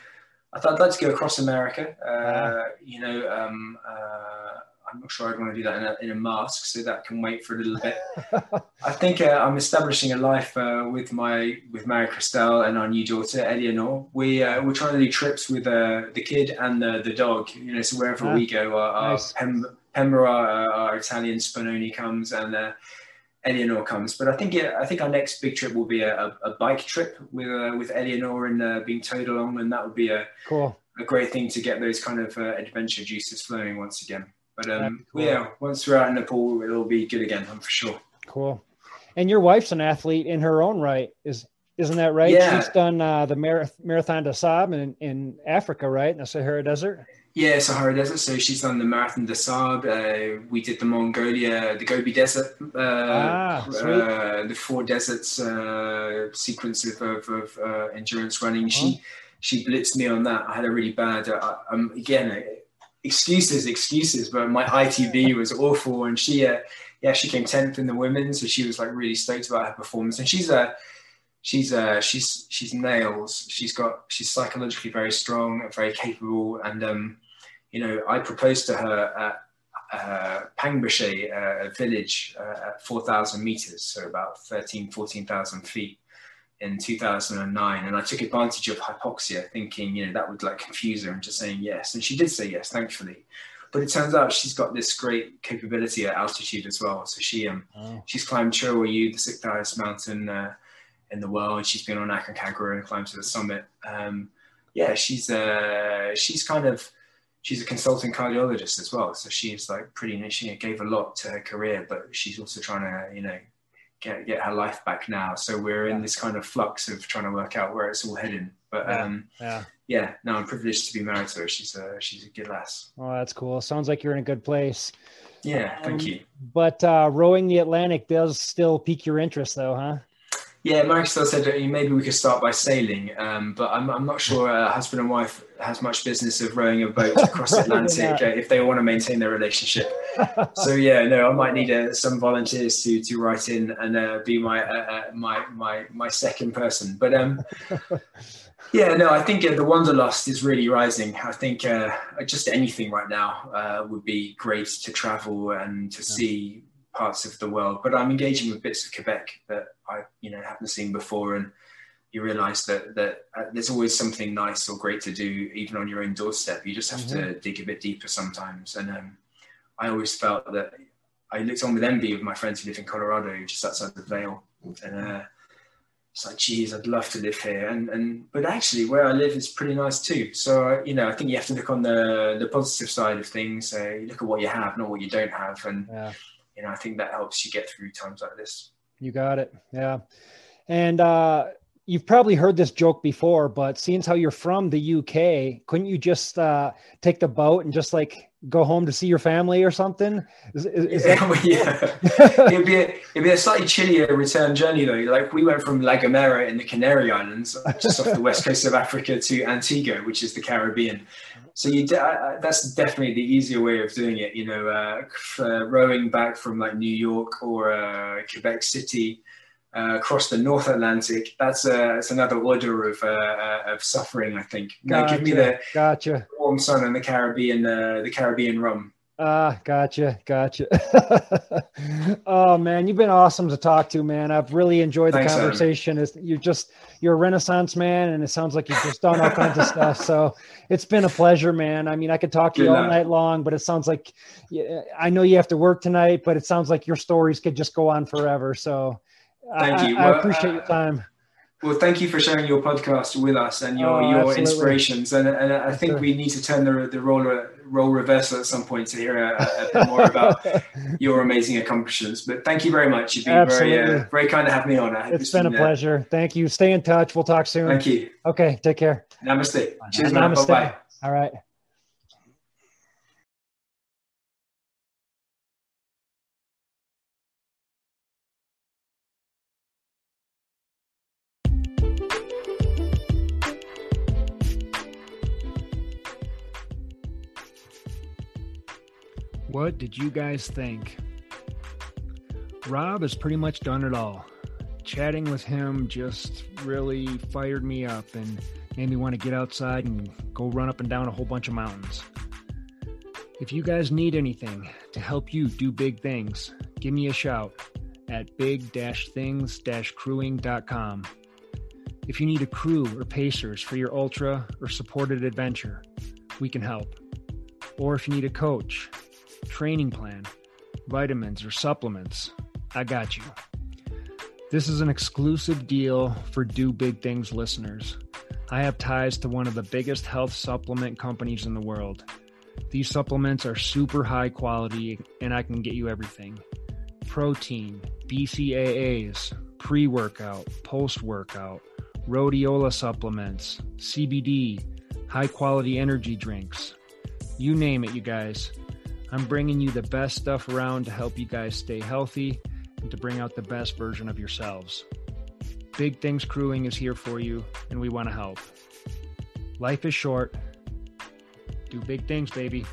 I thought I'd like to go across America. Uh, you know, um, uh, I'm not sure I'd want to do that in a, in a mask, so that can wait for a little bit. [LAUGHS] I think uh, I'm establishing a life uh, with my with Mary Christelle and our new daughter Eleanor. We uh, we're trying to do trips with uh, the kid and the, the dog. You know, so wherever Ah, we go, our, our nice. Pem, Pembra, our, our Italian Spinone comes and. Uh, Eleanor comes, but I think yeah, I think our next big trip will be a, a, a bike trip with uh, with Eleanor and uh, being towed along, and that would be a, Cool. a great thing to get those kind of uh, adventure juices flowing once again. But um, cool. yeah, once we're out in Nepal, it'll be good again, I'm for sure. Cool. And your wife's an athlete in her own right, is isn't that right? Yeah. She's done uh, the Marath- Marathon des Sables in, in Africa, right? In the Sahara Desert. Yeah, Sahara Desert. So she's done the Marathon des Sables. Uh, we did the Mongolia, the Gobi Desert, uh, Ah, uh, the four deserts uh, sequence of, of, of uh, endurance running. She she blitzed me on that. I had a really bad. Uh, um, again, uh, excuses, excuses. But my ITB was awful, and she uh, yeah she came tenth in the women, so she was like really stoked about her performance. And she's a she's uh she's she's nails. She's got she's psychologically very strong and very capable. And um you know i proposed to her at uh uh, a village uh, at 4000 meters so about 13 14000 feet in 2009 and i took advantage of hypoxia thinking you know that would like confuse her into saying yes. And she did say yes thankfully. But it turns out she's got this great capability at altitude as well. So she um Oh. she's climbed Cho Oyu, the sixth highest mountain uh, in the world. She's been on Aconcagua and climbed to the summit. Um, yeah, she's uh, she's kind of she's a consulting cardiologist as well. So she's like pretty. Niche. She gave a lot to her career, but she's also trying to you know get get her life back now. So we're in this kind of flux of trying to work out where it's all heading. But Yeah. um, Yeah. yeah, no, I'm privileged to be married to her. She's a she's a good lass. Oh, that's cool. Sounds like you're in a good place. Yeah, thank Um, you. But uh, rowing the Atlantic does still pique your interest, though, huh? Yeah, still said maybe we could start by sailing, um, but I'm, I'm not sure a husband and wife has much business of rowing a boat [LAUGHS] across the Atlantic not. uh, if they want to maintain their relationship. so yeah, no, I might need uh, some volunteers to to write in and uh, be my uh, uh, my my my second person. But um, [LAUGHS] yeah, no, I think uh, the wanderlust is really rising. I think uh, just anything right now uh, would be great to travel and to see parts of the world. But I'm engaging with bits of Quebec that I, you know, haven't seen before, and you realise that that uh, there's always something nice or great to do, even on your own doorstep. You just have to dig a bit deeper sometimes. And um, I always felt that I looked on with envy of my friends who live in Colorado, just outside the Vail, and. Uh, it's like, geez, I'd love to live here. And, and but actually, where I live is pretty nice too. So, uh, you know, I think you have to look on the, the positive side of things. Uh, you look at what you have, not what you don't have. And, Yeah. You know, I think that helps you get through times like this. You got it. Yeah. And uh, you've probably heard this joke before, but seeing how you're from the UK, couldn't you just uh, take the boat and just like go home to see your family or something? Is, is, is that [LAUGHS] yeah. [LAUGHS] it'd be a, it'd be a slightly chillier return journey though. Like we went from La Gomera in the Canary Islands, just off the west coast of Africa, to Antigua, which is the Caribbean. So you, de- I- I- that's definitely the easier way of doing it. You know, uh, uh, rowing back from like New York or uh, Quebec City. Uh, across the North Atlantic, that's uh, that's another order of uh, uh, of suffering. I think. No, give me the gotcha. warm sun and the Caribbean, uh, the Caribbean rum. Ah, gotcha, gotcha. [LAUGHS] oh man, you've been awesome to talk to, man. I've really enjoyed the Thanks, Adam. conversation. It's, you're just you're a renaissance man, and it sounds like you've just done all kinds of stuff. So it's been a pleasure, man. I mean, I could talk to you all night long, but it sounds like I know you have to work tonight, but it sounds like your stories could just go on forever. So Thank I, you. I, I Well, appreciate uh, your time. Well, thank you for sharing your podcast with us and your, Oh, your absolutely. inspirations. And, and I think we need to turn the, the role, role reversal at some point to hear a, a bit more about [LAUGHS] your amazing accomplishments. But thank you very much. You've been very, uh, very kind to have me on. I It's been a uh, pleasure. Thank you. Stay in touch. We'll talk soon. Thank you. Okay, take care. Namaste. Cheers. Namaste. Bye bye. All right. What did you guys think? Rob has pretty much done it all. Chatting with him just really fired me up and Made me want to get outside and go run up and down a whole bunch of mountains. If you guys need anything to help you do big things, give me a shout at big-things-crewing.com. If you need a crew or pacers for your ultra or supported adventure, we can help. Or if you need a coach, training plan, vitamins, or supplements, I got you. This is an exclusive deal for Do Big Things listeners. I have ties to one of the biggest health supplement companies in the world. These supplements are super high quality and I can get you everything protein, BCAAs, pre workout, post workout, rhodiola supplements, CBD, high quality energy drinks. You name it, you guys. I'm bringing you the best stuff around to help you guys stay healthy and to bring out the best version of yourselves. Big Things Crewing is here for you, and we want to help. Life is short. Do big things, baby.